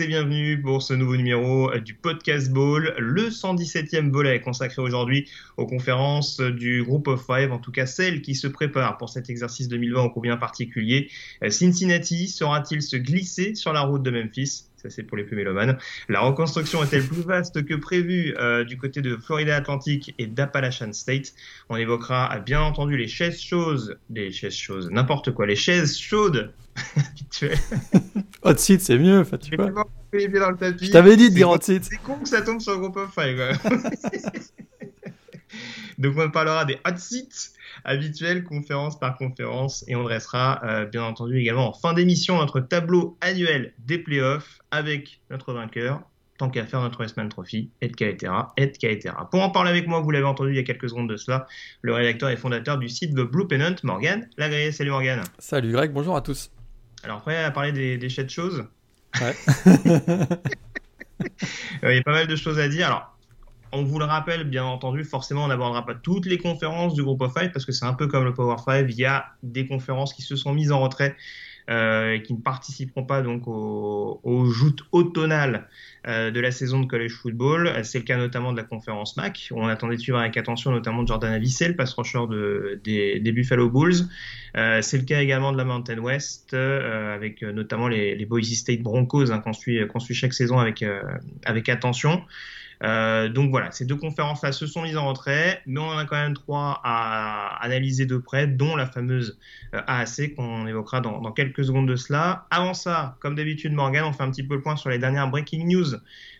et bienvenue pour ce nouveau numéro du Podcast Ball. Le 117e volet consacré aujourd'hui aux conférences du Group of Five, en tout cas celles qui se préparent pour cet exercice 2020 au combien particulier. Cincinnati saura-t-il se glisser sur la route de Memphis? Ça c'est pour les plus mélomanes. La reconstruction est-elle plus vaste que prévu euh, du côté de Florida Atlantic et d'Appalachian State? On évoquera bien entendu les chaises chaudes, les chaises chaudes, n'importe quoi, les chaises chaudes habituelles. hot seat c'est mieux, enfin, tu vois. Dans le tapis. Je t'avais dit de dire hot seat. C'est con que ça tombe sur le groupe of five. Donc on parlera des hot seats habituels, conférence par conférence, et on dressera euh, bien entendu également en fin d'émission notre tableau annuel des playoffs avec notre vainqueur, tant qu'à faire notre Westman Trophy, etc., etc. Pour en parler avec moi, vous l'avez entendu il y a quelques secondes de cela, le rédacteur et fondateur du site The Blue Pennant, Morgan Lagré. Salut Morgan. Salut Greg, bonjour à tous. Alors après, à parler des, des de choses. Ouais. il y a pas mal de choses à dire. Alors, on vous le rappelle, bien entendu, forcément, on n'abordera pas toutes les conférences du groupe of five parce que c'est un peu comme le Power Five. Il y a des conférences qui se sont mises en retrait euh, qui ne participeront pas donc aux, aux joutes automnales euh, de la saison de college football. C'est le cas notamment de la conférence MAC. On attendait de suivre avec attention notamment Jordan Avicel, pass rusher de, des, des, Buffalo Bulls. Euh, c'est le cas également de la Mountain West euh, avec notamment les, les Boise State Broncos hein, qu'on suit, qu'on suit chaque saison avec, euh, avec attention. Euh, donc voilà, ces deux conférences-là se sont mises en retrait, mais on en a quand même trois à analyser de près, dont la fameuse euh, AAC qu'on évoquera dans, dans, quelques secondes de cela. Avant ça, comme d'habitude, Morgan, on fait un petit peu le point sur les dernières breaking news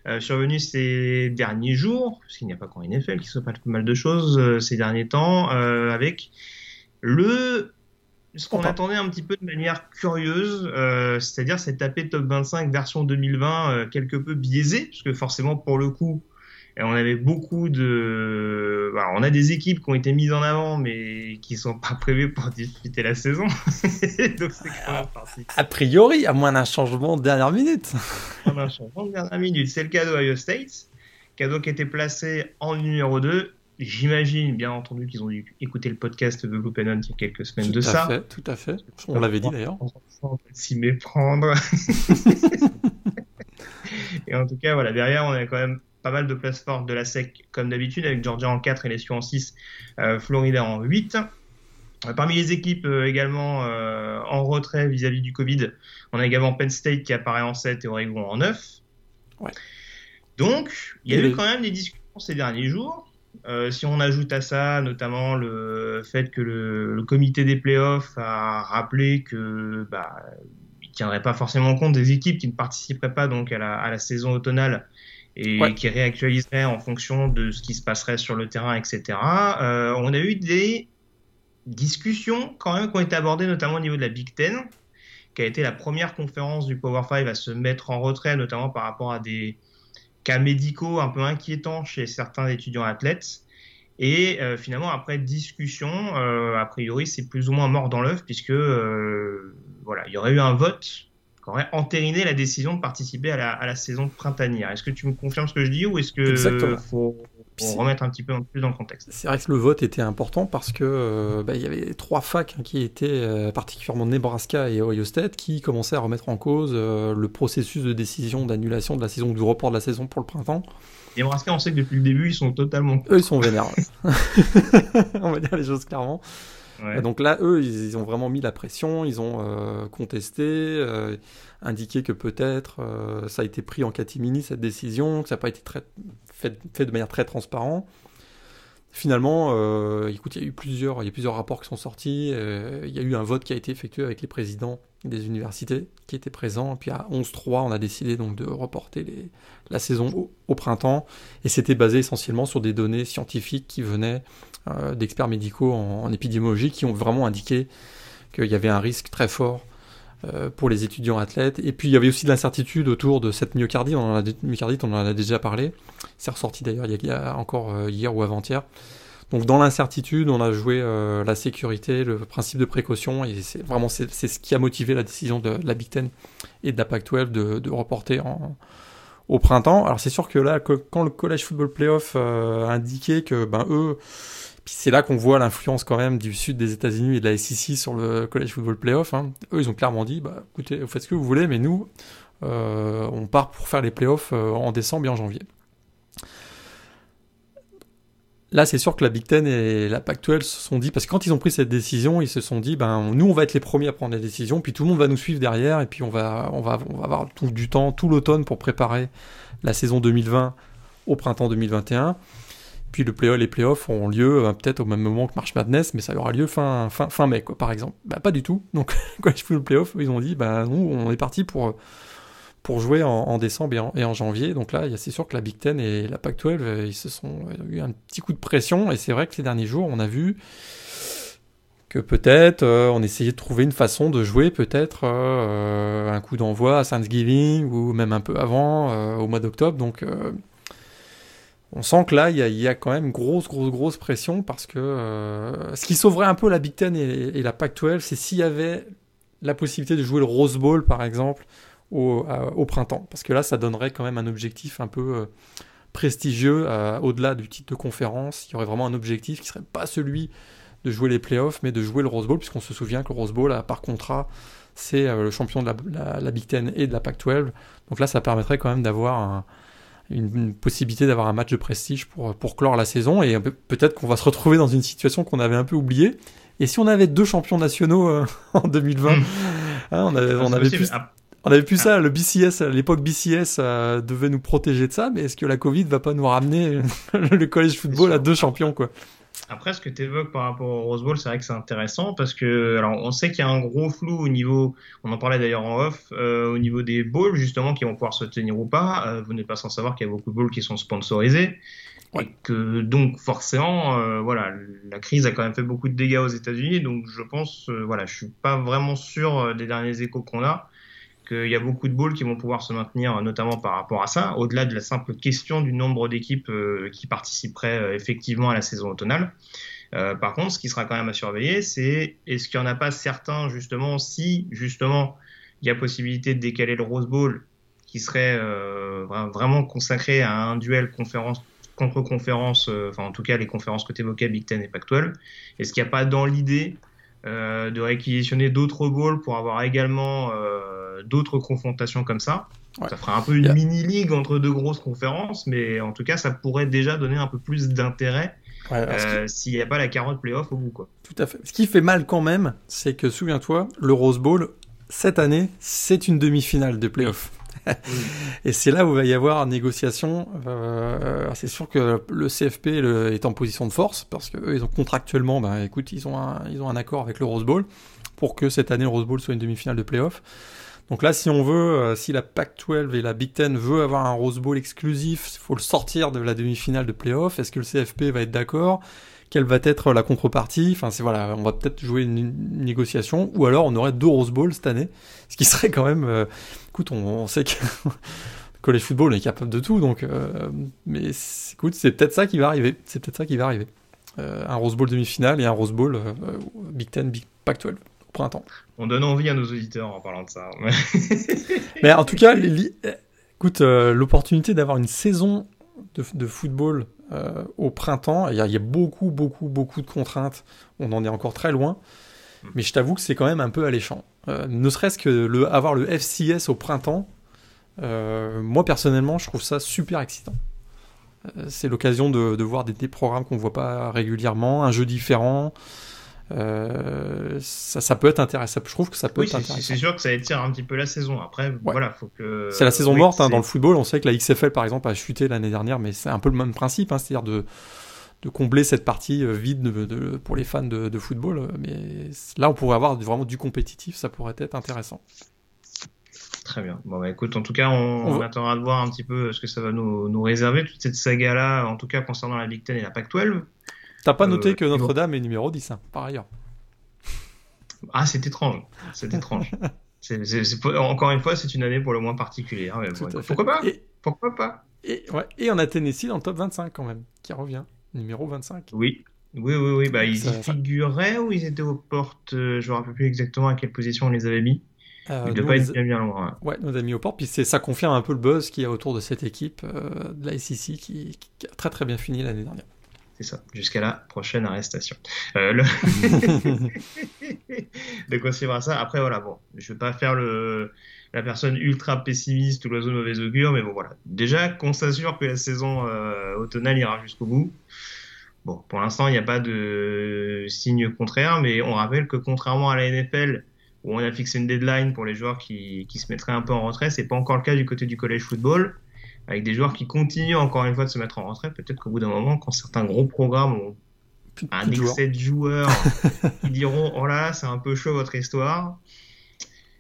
euh, survenues ces derniers jours, parce qu'il n'y a pas qu'en NFL qui se passe pas mal de choses euh, ces derniers temps, avec le ce qu'on attendait un petit peu de manière curieuse, euh, c'est-à-dire cette tapé top 25 version 2020 euh, quelque peu biaisée, parce que forcément pour le coup, on avait beaucoup de, bah, on a des équipes qui ont été mises en avant, mais qui sont pas prévues pour disputer la saison. Donc c'est A priori, à moins d'un changement de dernière minute. un changement de dernière minute, c'est le cas d'Ohio State, cadeau qui était placé en numéro 2 J'imagine, bien entendu, qu'ils ont dû écouter le podcast de Blue Pennant il y a quelques semaines tout de à ça. Fait, tout à fait. On l'avait dit d'ailleurs. S'y méprendre. et en tout cas, voilà, derrière, on a quand même pas mal de places fortes de la SEC, comme d'habitude, avec Georgia en 4 et LSU en 6, euh, Florida en 8. Parmi les équipes euh, également euh, en retrait vis-à-vis -vis du Covid, on a également Penn State qui apparaît en 7 et Oregon en 9. Ouais. Donc, il y a et eu les... quand même des discussions ces derniers jours. Euh, si on ajoute à ça notamment le fait que le, le comité des playoffs a rappelé que bah, il tiendrait pas forcément compte des équipes qui ne participeraient pas donc à la, à la saison automnale et ouais. qui réactualiserait en fonction de ce qui se passerait sur le terrain, etc. Euh, on a eu des discussions quand même qui ont été abordées notamment au niveau de la Big Ten, qui a été la première conférence du Power 5 à se mettre en retrait, notamment par rapport à des cas médicaux un peu inquiétants chez certains étudiants athlètes. Et euh, finalement, après discussion, euh, a priori, c'est plus ou moins mort dans l'œuf, puisque voilà, il y aurait eu un vote qui aurait entériné la décision de participer à la, à la saison printanière. Est-ce que tu me confirmes ce que je dis ou est-ce que faut, remettre un petit peu plus dans le contexte? C'est vrai que le vote était important parce que euh, bah, il y avait trois facs hein, qui étaient euh, particulièrement Nebraska et Ohio State qui commençaient à remettre en cause euh, le processus de décision d'annulation de la saison, du report de la saison pour le printemps. Nebraska, on sait que depuis le début, ils sont totalement. Eux, ils sont vénères. on va dire les choses clairement. Ouais. Donc là, eux, ils, ils, ont vraiment mis la pression, ils ont euh, contesté, euh, indiqué que peut-être euh, ça a été pris en catimini, cette décision, que ça n'a pas été très, fait, fait, de manière très transparente. Finalement, écoute, il y a eu plusieurs, il y a plusieurs rapports qui sont sortis. Il y a eu un vote qui a été effectué avec les présidents des universités qui étaient présents. Puis à 11-3, on a décidé donc de reporter la saison au, printemps. Et c'était basé essentiellement sur des données scientifiques qui venaient euh, d'experts médicaux en, épidémiologie qui ont vraiment indiqué qu'il y avait un risque très fort euh, pour les étudiants athlètes. Et puis il y avait aussi de l'incertitude autour de cette myocardite, on en a, déjà parlé. C'est ressorti d'ailleurs il, il, y a encore euh, hier ou avant-hier. Donc dans l'incertitude, on a joué la sécurité, le principe de précaution, et c'est vraiment c'est ce qui a motivé la décision de, la Big Ten et de la Pac-12 de, de, reporter en, au printemps. Alors c'est sûr que là, quand le College Football Playoff a indiqué que ben eux puis c'est là qu'on voit l'influence quand même du sud des États-Unis et de la SEC sur le College Football Playoff. Hein. Eux, ils ont clairement dit, bah, écoutez, vous faites ce que vous voulez, mais nous, euh, on part pour faire les playoffs euh, en décembre et en janvier. Là, c'est sûr que la Big Ten et la Pac-12 se sont dit, parce que quand ils ont pris cette décision, ils se sont dit, ben, nous, on va être les premiers à prendre la décision, puis tout le monde va nous suivre derrière, et puis on va, on va, avoir tout du temps, tout l'automne pour préparer la saison 2020 au printemps 2021. Puis le play les playoffs auront lieu euh, peut-être au même moment que March Madness, mais ça aura lieu fin, mai, quoi, par exemple. Bah, pas du tout. Donc, quand je fais le playoff, ils ont dit, bah, nous, on est parti pour, pour jouer en, décembre et en, janvier. Donc là, c'est sûr que la Big Ten et la Pac-12, euh, ils se sont eu un petit coup de pression. Et c'est vrai que ces derniers jours, on a vu que peut-être euh, on essayait de trouver une façon de jouer peut-être un coup d'envoi à Thanksgiving ou même un peu avant, au mois d'octobre. Donc on sent que là, il y, a quand même grosse, grosse, grosse pression parce que euh, ce qui sauverait un peu la Big Ten et, la Pac-12, c'est s'il y avait la possibilité de jouer le Rose Bowl, par exemple, au, printemps. Parce que là, ça donnerait quand même un objectif un peu euh, prestigieux euh, au-delà du titre de conférence. Il y aurait vraiment un objectif qui serait pas celui de jouer les playoffs, mais de jouer le Rose Bowl, puisqu'on se souvient que le Rose Bowl, par contrat, c'est le champion de la, la, Big Ten et de la Pac-12. Donc là, ça permettrait quand même d'avoir un une, possibilité d'avoir un match de prestige pour, pour clore la saison. Et peut-être qu'on va se retrouver dans une situation qu'on avait un peu oubliée. Et si on avait deux champions nationaux euh, en 2020, hmm. hein, on avait, on avait pu, on avait pu ça, le BCS, à l'époque BCS euh, devait nous protéger de ça, mais est-ce que la Covid va pas nous ramener le college football à deux champions quoi? Après, ce que tu évoques par rapport au Rose Bowl, c'est vrai que c'est intéressant parce que, alors, on sait qu'il y a un gros flou au niveau, on en parlait d'ailleurs en off, euh, au niveau des bowls, justement, qui vont pouvoir se tenir ou pas. Euh, vous n'êtes pas sans savoir qu'il y a beaucoup de bowls qui sont sponsorisés. Et que, donc, forcément, euh, voilà, la crise a quand même fait beaucoup de dégâts aux États-Unis. Donc, je pense, voilà, je suis pas vraiment sûr des derniers échos qu'on a qu'il y a beaucoup de bowls qui vont pouvoir se maintenir, notamment par rapport à ça, au-delà de la simple question du nombre d'équipes euh, qui participeraient euh, effectivement à la saison automnale. Euh, par contre, ce qui sera quand même à surveiller, c'est est-ce qu'il n'y en a pas certains, justement, si justement il y a possibilité de décaler le Rose Bowl, qui serait vraiment consacré à un duel conférence contre conférence, enfin en tout cas les conférences que tu évoquais, Big Ten et Pac-12, est-ce qu'il n'y a pas dans l'idée de réquisitionner d'autres bowls pour avoir également d'autres confrontations comme ça. Ça fera un peu une mini-ligue entre deux grosses conférences, mais en tout cas, ça pourrait déjà donner un peu plus d'intérêt euh, s'il n'y a pas la carotte playoff au bout. Quoi. Tout à fait. Ce qui fait mal quand même, c'est que, souviens-toi, le Rose Bowl, cette année, c'est une demi-finale de playoff. Et c'est là où il va y avoir négociation. Euh, c'est sûr que le CFP est en position de force parce qu'eux, ils ont contractuellement, ben, écoute, ils ont, un, ils ont un accord avec le Rose Bowl pour que cette année le Rose Bowl soit une demi-finale de playoff. Donc là, si on veut, euh, si la Pac-12 et la Big Ten veut avoir un Rose Bowl exclusif, il faut le sortir de la demi-finale de playoff. Est-ce que le CFP va être d'accord? Quelle va être la contrepartie Enfin, c'est voilà, on va peut-être jouer une, négociation, ou alors on aurait deux Rose Bowl cette année, ce qui serait quand même. Euh, écoute, on, sait que college football est capable de tout, donc. Euh, mais écoute, c'est peut-être ça qui va arriver. C'est peut-être ça qui va arriver. un Rose Bowl demi-finale et un Rose Bowl Big Ten, Big Pac-12 printemps. On donne envie à nos auditeurs en parlant de ça. Mais en tout cas, écoute, euh, l'opportunité d'avoir une saison de, football euh, au printemps, il y, a beaucoup, beaucoup, beaucoup de contraintes. On en est encore très loin. Hmm. Mais je t'avoue que c'est quand même un peu alléchant. Euh, ne serait-ce que le, avoir le FCS au printemps, moi personnellement, je trouve ça super excitant. c'est l'occasion de, voir des, des programmes qu'on ne voit pas régulièrement, un jeu différent. Euh, ça, ça, peut être intéressant. Je trouve que ça peut être intéressant. C'est sûr que ça étire un petit peu la saison. Après, voilà, faut que. C'est la saison morte hein, dans le football. On sait que la XFL, par exemple, a chuté l'année dernière, mais c'est un peu le même principe, hein, c'est-à-dire de, de combler cette partie euh, vide de, pour les fans de, football. Mais là, on pourrait avoir vraiment du compétitif. Ça pourrait être intéressant. Très bien. Bon, bah, écoute, en tout cas, on, attendra de voir un petit peu ce que ça va nous, nous réserver, toute cette saga-là, en tout cas concernant la Big Ten et la Pac-12. T'as pas noté euh, que Notre-Dame est numéro 10, hein, par ailleurs. Ah, c'est étrange. C'est étrange. encore une fois, c'est une année pour le moins particulière. pourquoi pas? Pourquoi pas? et, ouais, et on a Tennessee dans le top 25 quand même, qui revient. Numéro 25. Oui, Oui, oui, oui. Bah, ils y figuraient ou ils étaient aux portes Je ne me rappelle plus exactement à quelle position on les avait mis. Euh, il ne pas être bien, bien loin. Hein. Ouais, nous a mis aux portes. Puis ça confirme un peu le buzz qu'il y a autour de cette équipe euh, de la SEC qui, qui, a très très bien fini l'année dernière. C'est ça, jusqu'à la prochaine arrestation. Euh, le... Donc on suivra ça. Après, voilà, bon, je ne vais pas faire le, la personne ultra pessimiste ou l'oiseau de mauvais augure, mais bon, voilà. Déjà qu'on s'assure que la saison euh, automnale ira jusqu'au bout. Bon, pour l'instant, il n'y a pas de signe contraire, mais on rappelle que contrairement à la NFL, où on a fixé une deadline pour les joueurs qui, qui se mettraient un peu en retrait, c'est pas encore le cas du côté du collège football avec des joueurs qui continuent encore une fois de se mettre en retrait, peut-être qu'au bout d'un moment, quand certains gros programmes ont un excès de joueurs qui diront Oh là c'est un peu chaud votre histoire,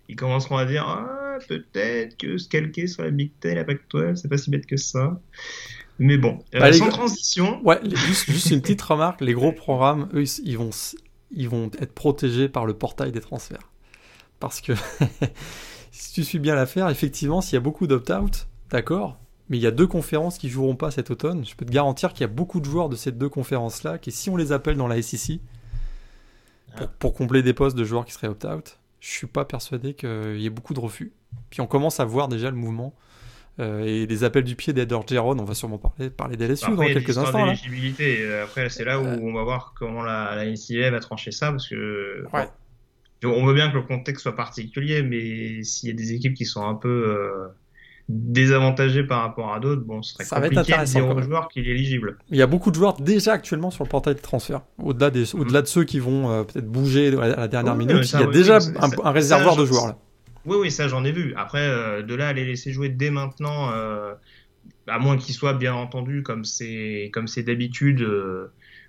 ils commenceront à dire ah, peut-être que se calquer sur la Big Ten, la Pac-12, c'est pas si bête que ça. Mais bon, euh, bah, sans transition. Ouais, juste, juste, une petite remarque les gros programmes, eux, ils vont, ils vont être protégés par le portail des transferts. Parce que si tu suis bien l'affaire, effectivement, s'il y a beaucoup d'opt-out, d'accord, mais il y a deux conférences qui joueront pas cet automne. Je peux te garantir qu'il y a beaucoup de joueurs de ces deux conférences-là qui, si on les appelle dans la SEC pour, combler des postes de joueurs qui seraient opt-out, je suis pas persuadé qu'il y ait beaucoup de refus. Puis on commence à voir déjà le mouvement. Euh, et les appels du pied d'Eder Geron, on va sûrement parler, parler d'LSU dans quelques instants. Euh, après, c'est là où euh. on va voir comment la, la NCAA va trancher ça, parce que on veut bien que le contexte soit particulier, mais s'il y a des équipes qui sont un peu désavantagé par rapport à d'autres, bon, ce serait ça compliqué va être de dire aux joueurs qu'il est éligible. Il y a beaucoup de joueurs déjà actuellement sur le portail de transfert. Au-delà des, au-delà de ceux qui vont euh, peut-être bouger à la dernière minute, il y a déjà un, réservoir de joueurs là. Oui, oui, ça j'en ai vu. Après, euh, de là à les laisser jouer dès maintenant, euh, à moins qu'ils soient bien entendu comme c'est comme c'est d'habitude.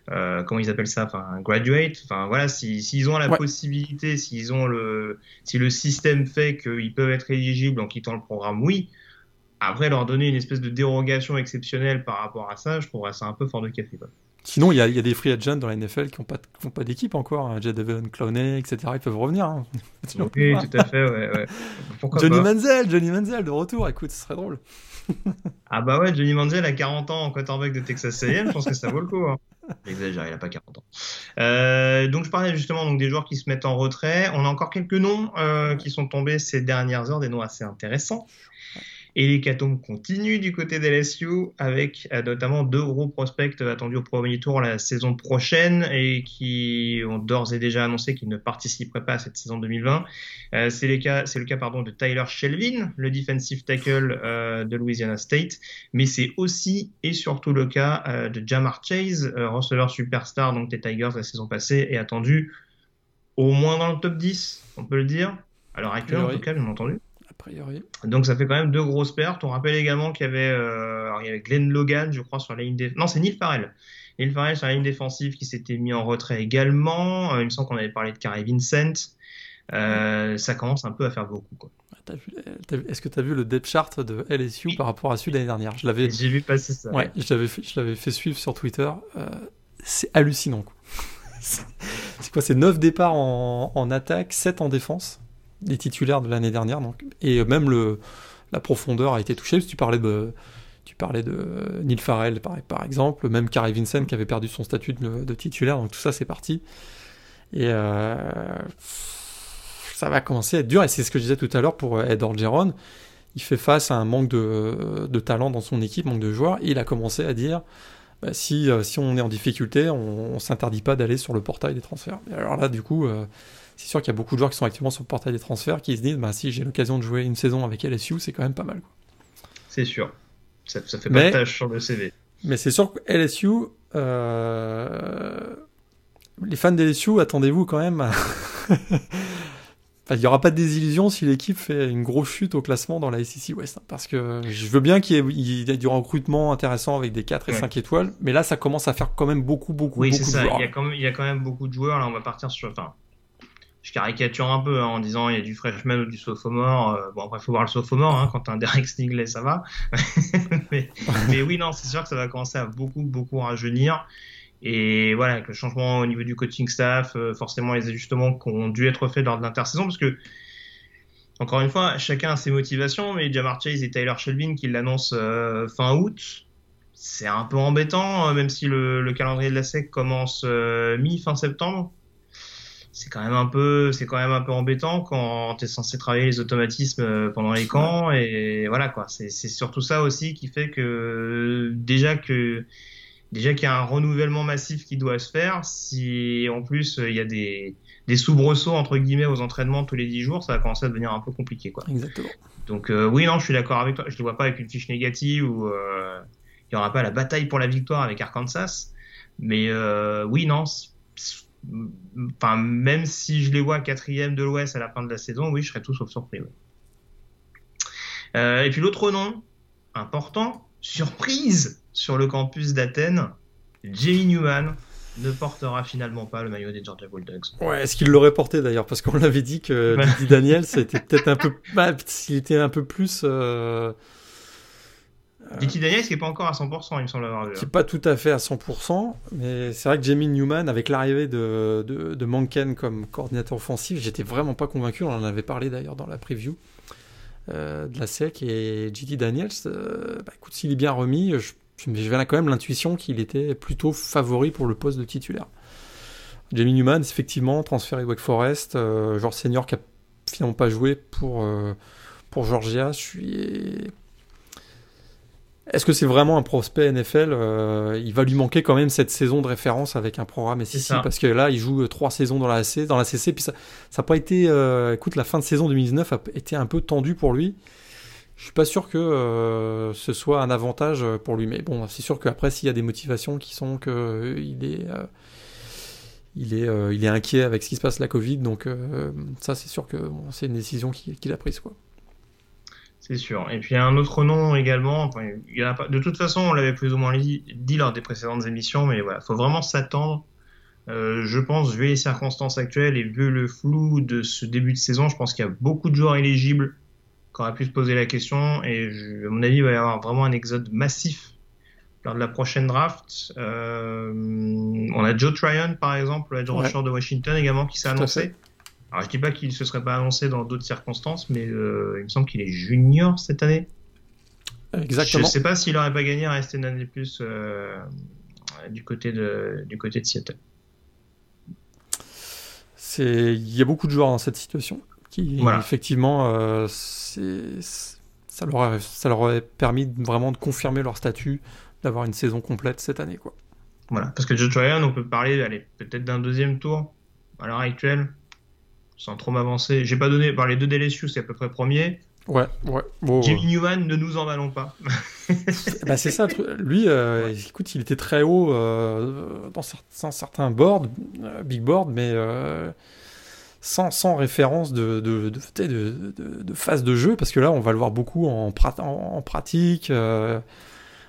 comment ils appellent ça, enfin graduate, enfin voilà, s'ils ont la possibilité, s'ils ont le, si le système fait qu'ils peuvent être éligibles en quittant le programme, oui. Après, leur donner une espèce de dérogation exceptionnelle par rapport à ça, je trouverais ça un peu fort de café. Sinon, il y, a, des free agents dans la NFL qui n'ont pas, pas d'équipe encore. Hein. Jadavion Clowney, etc. Ils peuvent revenir. Hein. Oui, tout à fait. Ouais, Johnny Manziel, Johnny Manziel de retour. Écoute, ce serait drôle. ah bah ouais, Johnny Manziel a 40 ans en quarterback de Texas A&M. Je pense que ça vaut le coup. Hein. J'exagère, il n'a pas 40 ans. Euh, donc je parlais justement donc, des joueurs qui se mettent en retrait. On a encore quelques noms euh, qui sont tombés ces dernières heures, des noms assez intéressants. Et l'hécatombe continue du côté d'LSU avec euh, notamment deux gros prospects attendus au premier tour la saison prochaine et qui ont d'ores et déjà annoncé qu'ils ne participeraient pas à cette saison 2020. Euh, c'est le cas, c'est le cas pardon de Tyler Shelvin, le defensive tackle euh, de Louisiana State, mais c'est aussi et surtout le cas de Jamar Chase, receveur superstar donc des Tigers la saison passée et attendu au moins dans le top 10, on peut le dire. À l'heure actuelle, en tout cas, bien entendu. Donc ça fait quand même deux grosses pertes. On rappelle également qu'il y avait, euh, il y avait Glenn Logan, je crois, sur la ligne défensive. Non, c'est Neil Farrell. Neil Farrell sur la ligne défensive qui s'était mis en retrait également. Euh, il me semble qu'on avait parlé de Carey Vincent. Euh, ça commence un peu à faire beaucoup. Quoi. Ah, est-ce que tu as vu le depth chart de LSU par rapport à celui de l'année dernière? Je l'avais. J'ai vu passer ça. Ouais, je l'avais fait, je l'avais fait suivre sur Twitter. c'est hallucinant. c'est quoi? C'est 9 départs en, en, attaque, 7 en défense des titulaires de l'année dernière. Donc, et même le, la profondeur a été touchée. tu parlais de, tu parlais de Neil Farrell par, exemple, même Carey Vincent qui avait perdu son statut de, titulaire. Donc tout ça, c'est parti. Et euh, ça va commencer à être dur. Et c'est ce que je disais tout à l'heure pour Ed Orgeron. Il fait face à un manque de, de, talent dans son équipe, manque de joueurs. Et il a commencé à dire bah, si, euh, si on est en difficulté, on, ne s'interdit pas d'aller sur le portail des transferts. Et alors là, du coup. Euh, c'est sûr qu'il y a beaucoup de joueurs qui sont actuellement sur le portail des transferts qui se disent bah, si j'ai l'occasion de jouer une saison avec LSU, c'est quand même pas mal. C'est sûr. Ça, fait pas de tâche sur le CV. Mais c'est sûr que LSU, euh, les fans d'LSU, attendez-vous quand même. il n'y aura pas de désillusion si l'équipe fait une grosse chute au classement dans la SEC West. Hein, parce que je veux bien qu'il y, ait du recrutement intéressant avec des 4 et 5 étoiles, mais là, ça commence à faire quand même beaucoup, beaucoup, oui, beaucoup de ça. joueurs. Il y, a quand même, il y a quand même beaucoup de joueurs. Là, on va partir sur. Enfin, je caricature un peu hein, en disant il y a du freshman ou du sophomore. Euh, bon, après, il faut voir le sophomore. Hein, quand tu as un Derek Stingley, ça va. mais, oui, non, c'est sûr que ça va commencer à beaucoup, beaucoup rajeunir. Et voilà, avec le changement au niveau du coaching staff, euh, forcément les ajustements qui ont dû être faits lors de l'intersaison, parce que, encore une fois, chacun a ses motivations, mais Jamar Chase et Tyler Shelvin qui l'annoncent euh, fin août, c'est un peu embêtant, même si le, calendrier de la SEC commence mi-fin septembre c'est quand même un peu c'est quand même un peu embêtant quand tu es censé travailler les automatismes euh, pendant les camps et voilà quoi. C'est surtout ça aussi qui fait que déjà que déjà qu'il y a un renouvellement massif qui doit se faire si en plus il y a des des soubresauts entre guillemets aux entraînements tous les 10 jours ça va commencer à devenir un peu compliqué quoi. Exactement. Donc euh, oui non je suis d'accord avec toi. Je ne vois pas avec une fiche négative ou euh, il y aura pas la bataille pour la victoire avec Arkansas. Mais oui non enfin, même si je les vois quatrième de l'Ouest à la fin de la saison, oui, je serais tout sauf surpris. Euh, et puis l'autre nom important, surprise sur le campus d'Athènes, Jamie Newman ne portera finalement pas le maillot des Georgia Bulldogs. Ouais, est-ce qu'il l'aurait porté d'ailleurs? Parce qu'on l'avait dit que Daniel, c'était peut-être un peu, bah, s'il était un peu plus euh, Dicky Daniels qui n'est pas encore à 100%, il me semble avoir vu. Qui n'est pas tout à fait à 100%, mais c'est vrai que Jamie Newman, avec l'arrivée de, de, de, Manken comme coordinateur offensif, j'étais vraiment pas convaincu. On en avait parlé d'ailleurs dans la preview euh, de la SEC. Et JT Daniels, euh, bah, écoute, s'il est bien remis, je, j'avais quand même l'intuition qu'il était plutôt favori pour le poste de titulaire. Jamie Newman, effectivement, transféré de Wake Forest, euh, genre senior qui a finalement pas joué pour, pour Georgia. Je suis est-ce que c'est vraiment un prospect NFL euh, Il va lui manquer quand même cette saison de référence avec un programme SEC parce que là, il joue euh, trois saisons dans la AC, dans la CC, puis ça n'a pas été. Euh, écoute, la fin de saison 2019 a été un peu tendue pour lui. Je suis pas sûr que ce soit un avantage pour lui, mais bon, c'est sûr qu'après, s'il y a des motivations qui sont que il est, il est, il est inquiet avec ce qui se passe la Covid, donc ça, c'est sûr que c'est une décision qu'il a prise, quoi. C'est sûr. Et puis il y a un autre nom également. il y a pas... De toute façon, on l'avait plus ou moins dit, lors des précédentes émissions, mais voilà, faut vraiment s'attendre. Euh, je pense, vu les circonstances actuelles et vu le flou de ce début de saison, je pense qu'il y a beaucoup de joueurs éligibles qui auraient pu se poser la question. Et à mon avis, il va y avoir vraiment un exode massif lors de la prochaine draft. Euh, on a Joe Tryon, par exemple, le rusher de Washington également, qui s'est annoncé. Alors, je dis pas qu'il se serait pas annoncé dans d'autres circonstances, mais euh, il me semble qu'il est junior cette année. Exactement. Je sais pas s'il aurait pas gagné à rester une année plus euh, du côté de du côté de Seattle. Il y a beaucoup de joueurs dans cette situation qui effectivement euh, ça leur a, ça leur aurait permis vraiment de confirmer leur statut d'avoir une saison complète cette année quoi. Voilà, parce que Joe Tryon, on peut parler peut-être d'un deuxième tour à l'heure actuelle sans trop m'avancer. J'ai pas donné. Par les deux DLSU, c'est à peu près premier. Ouais, ouais. Jimmy Newman, ne nous en valons pas. bah, c'est ça. Lui, euh, écoute, il était très haut euh, dans certains, boards, euh, big board, mais sans, sans, référence de, de, de, de, phase de jeu, parce que là, on va le voir beaucoup en, en pratique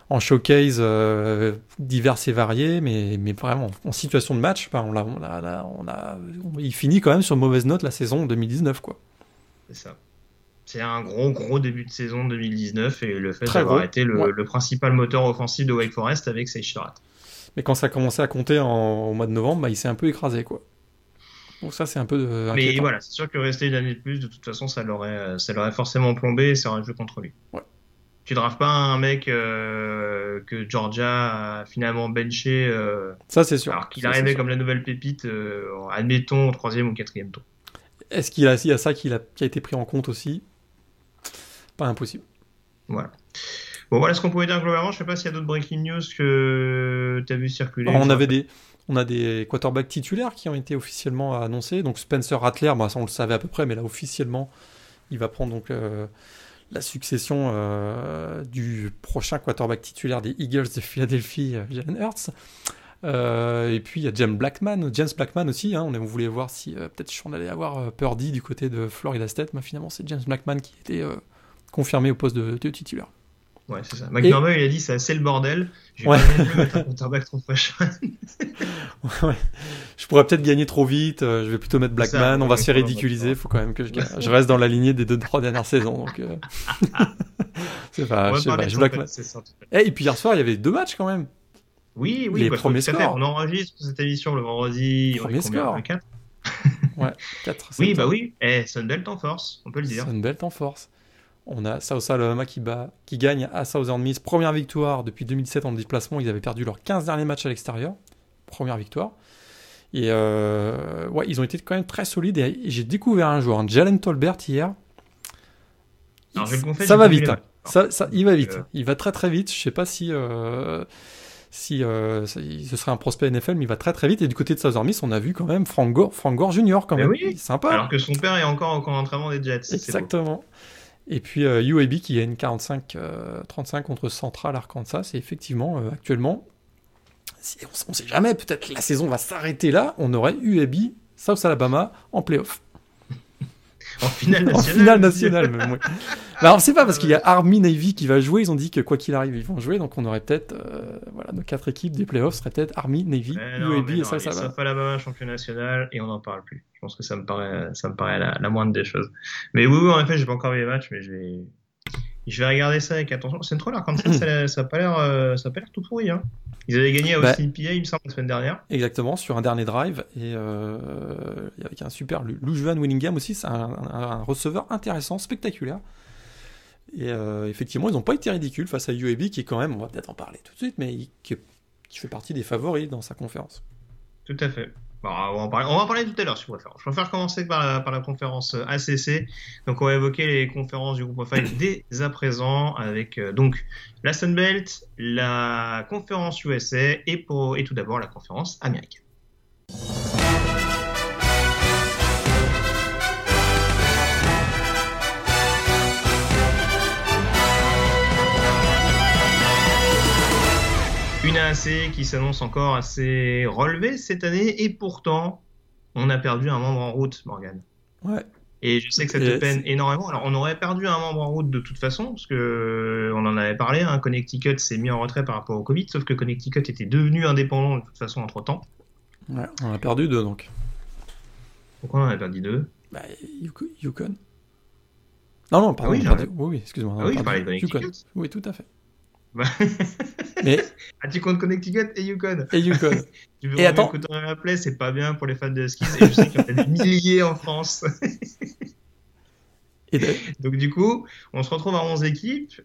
en showcase euh, divers et variés, mais, mais vraiment en situation de match, on, a, on, a, il finit quand même sur mauvaise note la saison 2019. quoi. C'est ça. C'est un gros, gros début de saison 2019 et le fait d'avoir été le, principal moteur offensif de Wake Forest avec Sage Mais quand ça a commencé à compter en, au mois de novembre, bah, il s'est un peu écrasé. quoi. Donc ça, c'est un peu. Euh, mais voilà, c'est sûr que rester une année de plus, de toute façon, ça l'aurait, ça l'aurait forcément plombé et ça aurait joué contre lui. Ouais tu drafts pas un mec euh, que Georgia a finalement benché. Euh, ça, c'est sûr. Alors qu'il arrivait comme la nouvelle pépite, euh, admettons, au troisième ou quatrième tour. Est-ce qu'il y a, ça qui a, qui a été pris en compte aussi? Pas impossible. Voilà. Bon, voilà ce qu'on pouvait dire globalement. Je sais pas s'il y a d'autres breaking news que tu as vu circuler. on avait des. On a des quarterbacks titulaires qui ont été officiellement annoncés. Donc Spencer Rattler, bah, ça on le savait à peu près, mais là officiellement, il va prendre donc la succession euh, du prochain quarterback titulaire des Eagles de Philadelphie, euh, Jalen Hurts. Euh, et puis il y a James Blackman, James Blackman aussi. Hein, on voulait voir si peut-être on allait avoir Purdy du côté de Florida State, mais finalement c'est James Blackman qui était confirmé au poste de titulaire. Ouais, c'est ça. McDermott, il a dit c'est assez le bordel. Je vais ouais. pas mettre un quarterback trop ouais. Je pourrais peut-être gagner trop vite. Euh, je vais plutôt mettre Blackman. on va se faire ridiculiser. Il faut quand même que je, je reste dans la lignée des deux trois dernières saisons. Donc, euh... c'est pas. Je sais pas. Je Blackman. Eh, et puis hier soir, il y avait deux matchs quand même. Oui, oui. Les premiers scores. On enregistre cette émission le vendredi. Premier score. 4 ouais, 4. Oui, bah oui. Et eh, Sunbelt en force, on peut le dire. Sunbelt en force. On a South Alabama qui, bat, qui gagne à Southern Miss. Première victoire depuis 2007 en déplacement. Ils avaient perdu leurs 15 derniers matchs à l'extérieur. Première victoire. Et euh, ouais, ils ont été quand même très solides. Et j'ai découvert un joueur, Jalen Tolbert, hier. ça va vite. Hein. Ça, ça, il va vite. Il va très très vite. Je sais pas si si euh, ce serait un prospect NFL, mais il va très très vite. Et du côté de Southern Miss, on a vu quand même Frank Gore, Frank Gore Jr. quand même. Oui, sympa. Alors que son père est encore en entraînement des Jets. Exactement. Et puis UAB euh, qui gagne 45-35 euh, contre Central Arkansas. Et effectivement, actuellement, si on ne sait jamais, peut-être la saison va s'arrêter là, on aurait UAB, South Alabama en playoff. En finale nationale. en finale nationale, même, oui. Bah, alors, c'est pas parce qu'il y a Army Navy qui va jouer, ils ont dit que quoi qu'il arrive, ils vont jouer, donc on aurait peut-être, euh, voilà, nos quatre équipes des playoffs seraient peut-être Army, Navy, UAB et ça, ça va. pas là-bas, champion national, et on n'en parle plus. Je pense que ça me paraît, ça me paraît la, moindre des choses. Mais oui, oui en effet, j'ai pas encore vu les matchs, mais je vais, je vais regarder ça avec attention. Central Arkansas, ça, ça a pas l'air, euh, ça a pas l'air tout pourri, hein. Ils avaient gagné à bah, il me semble, la semaine dernière. Exactement, sur un dernier drive. Et euh, avec un super. Lujuan Winningham aussi, c'est un, receveur intéressant, spectaculaire. Et euh, effectivement, ils n'ont pas été ridicules face à UAB, qui est quand même, on va peut-être en parler tout de suite, mais qui, qui fait partie des favoris dans sa conférence. Tout à fait on, va en parler, on va en parler tout à l'heure si vous préférez. Je préfère commencer par la, par la conférence ACC. Donc, on va évoquer les conférences du groupe of dès à présent avec euh, donc la Sunbelt, la conférence USA et, pour, et tout d'abord la conférence américaine. AC qui s'annonce encore assez relevée cette année et pourtant on a perdu un membre en route, Morgan. Ouais. Et je sais que ça te peine énormément. Alors on aurait perdu un membre en route de toute façon parce que on en avait parlé. Hein, Connecticut s'est mis en retrait par rapport au Covid, sauf que Connecticut était devenu indépendant de toute façon entre temps. Ouais, on a perdu deux donc. Pourquoi on a perdu deux? Bah Yukon. Non non pardon. Ah oui, oui, excuse-moi. Ah oui, je parlais de Connecticut. Oui, tout à fait. Mais ah, tu comptes Connecticut et Yukon. Et Yukon. tu veux et attends. Rappeler, c'est pas bien pour les fans de skis. Et je sais qu'il y en a des milliers en France. et Donc du coup, on se retrouve à 11 équipes.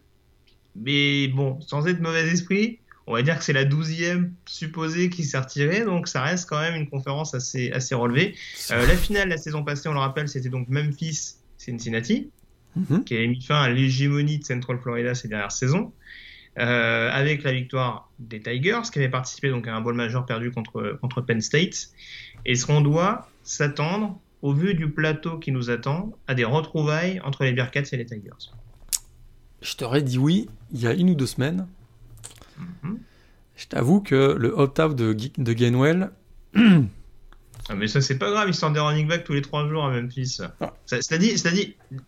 Mais bon, sans être mauvais esprit, on va dire que c'est la douzième supposée qui s'est retirée, donc ça reste quand même une conférence assez, assez relevée. Euh, la finale la saison passée, on le rappelle, c'était donc Memphis-Cincinnati, mm-hmm. qui a mis fin à l'hégémonie de Central Florida ces dernières saisons. Euh, avec la victoire des Tigers, qui avaient participé donc à un ball majeur perdu contre, contre Penn State. Est-ce qu'on doit s'attendre, au vu du plateau qui nous attend, à des retrouvailles entre les Bearcats et les Tigers Je t'aurais dit oui il y a une ou deux semaines. Mm-hmm. Je t'avoue que le opt-out de, de Gainwell. Ah mais ça c'est pas grave, ils sortent des running back tous les trois jours à Memphis. Ah. C'est-à-dire,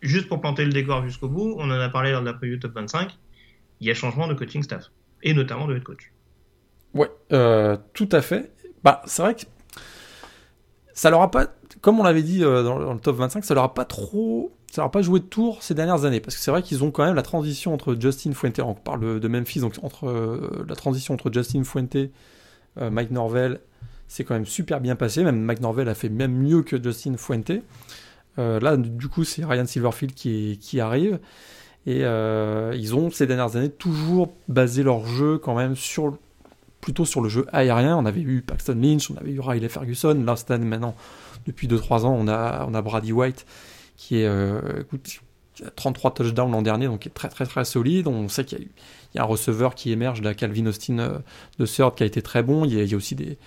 juste pour planter le décor jusqu'au bout, on en a parlé lors de la preview top 25, il y a changement de coaching staff, et notamment de head coach. Ouais, euh, tout à fait. Bah, c'est vrai que ça leur a pas, comme on l'avait dit euh, dans, le top 25, ça leur a pas trop, ça leur a pas joué de tour ces dernières années, parce que c'est vrai qu'ils ont quand même la transition entre Justin Fuente, on parle de Memphis, donc entre euh, la transition entre Justin Fuente, Mike Norvell, c'est quand même super bien passé. Même Mike Norvell a fait même mieux que Justin Fuente. là, du coup, c'est Ryan Silverfield qui, qui arrive. Et euh, ils ont ces dernières années toujours basé leur jeu quand même sur plutôt sur le jeu aérien. On avait eu Paxton Lynch, on avait eu Riley Ferguson. Là, cette maintenant, depuis 2-3 ans, on a, on a Brady White qui est euh, a 33 touchdowns l'an dernier, donc qui est très très très solide. On sait qu'il y, a un receveur qui émerge, la Calvin Austin euh, de Third, qui a été très bon. Il y a, aussi des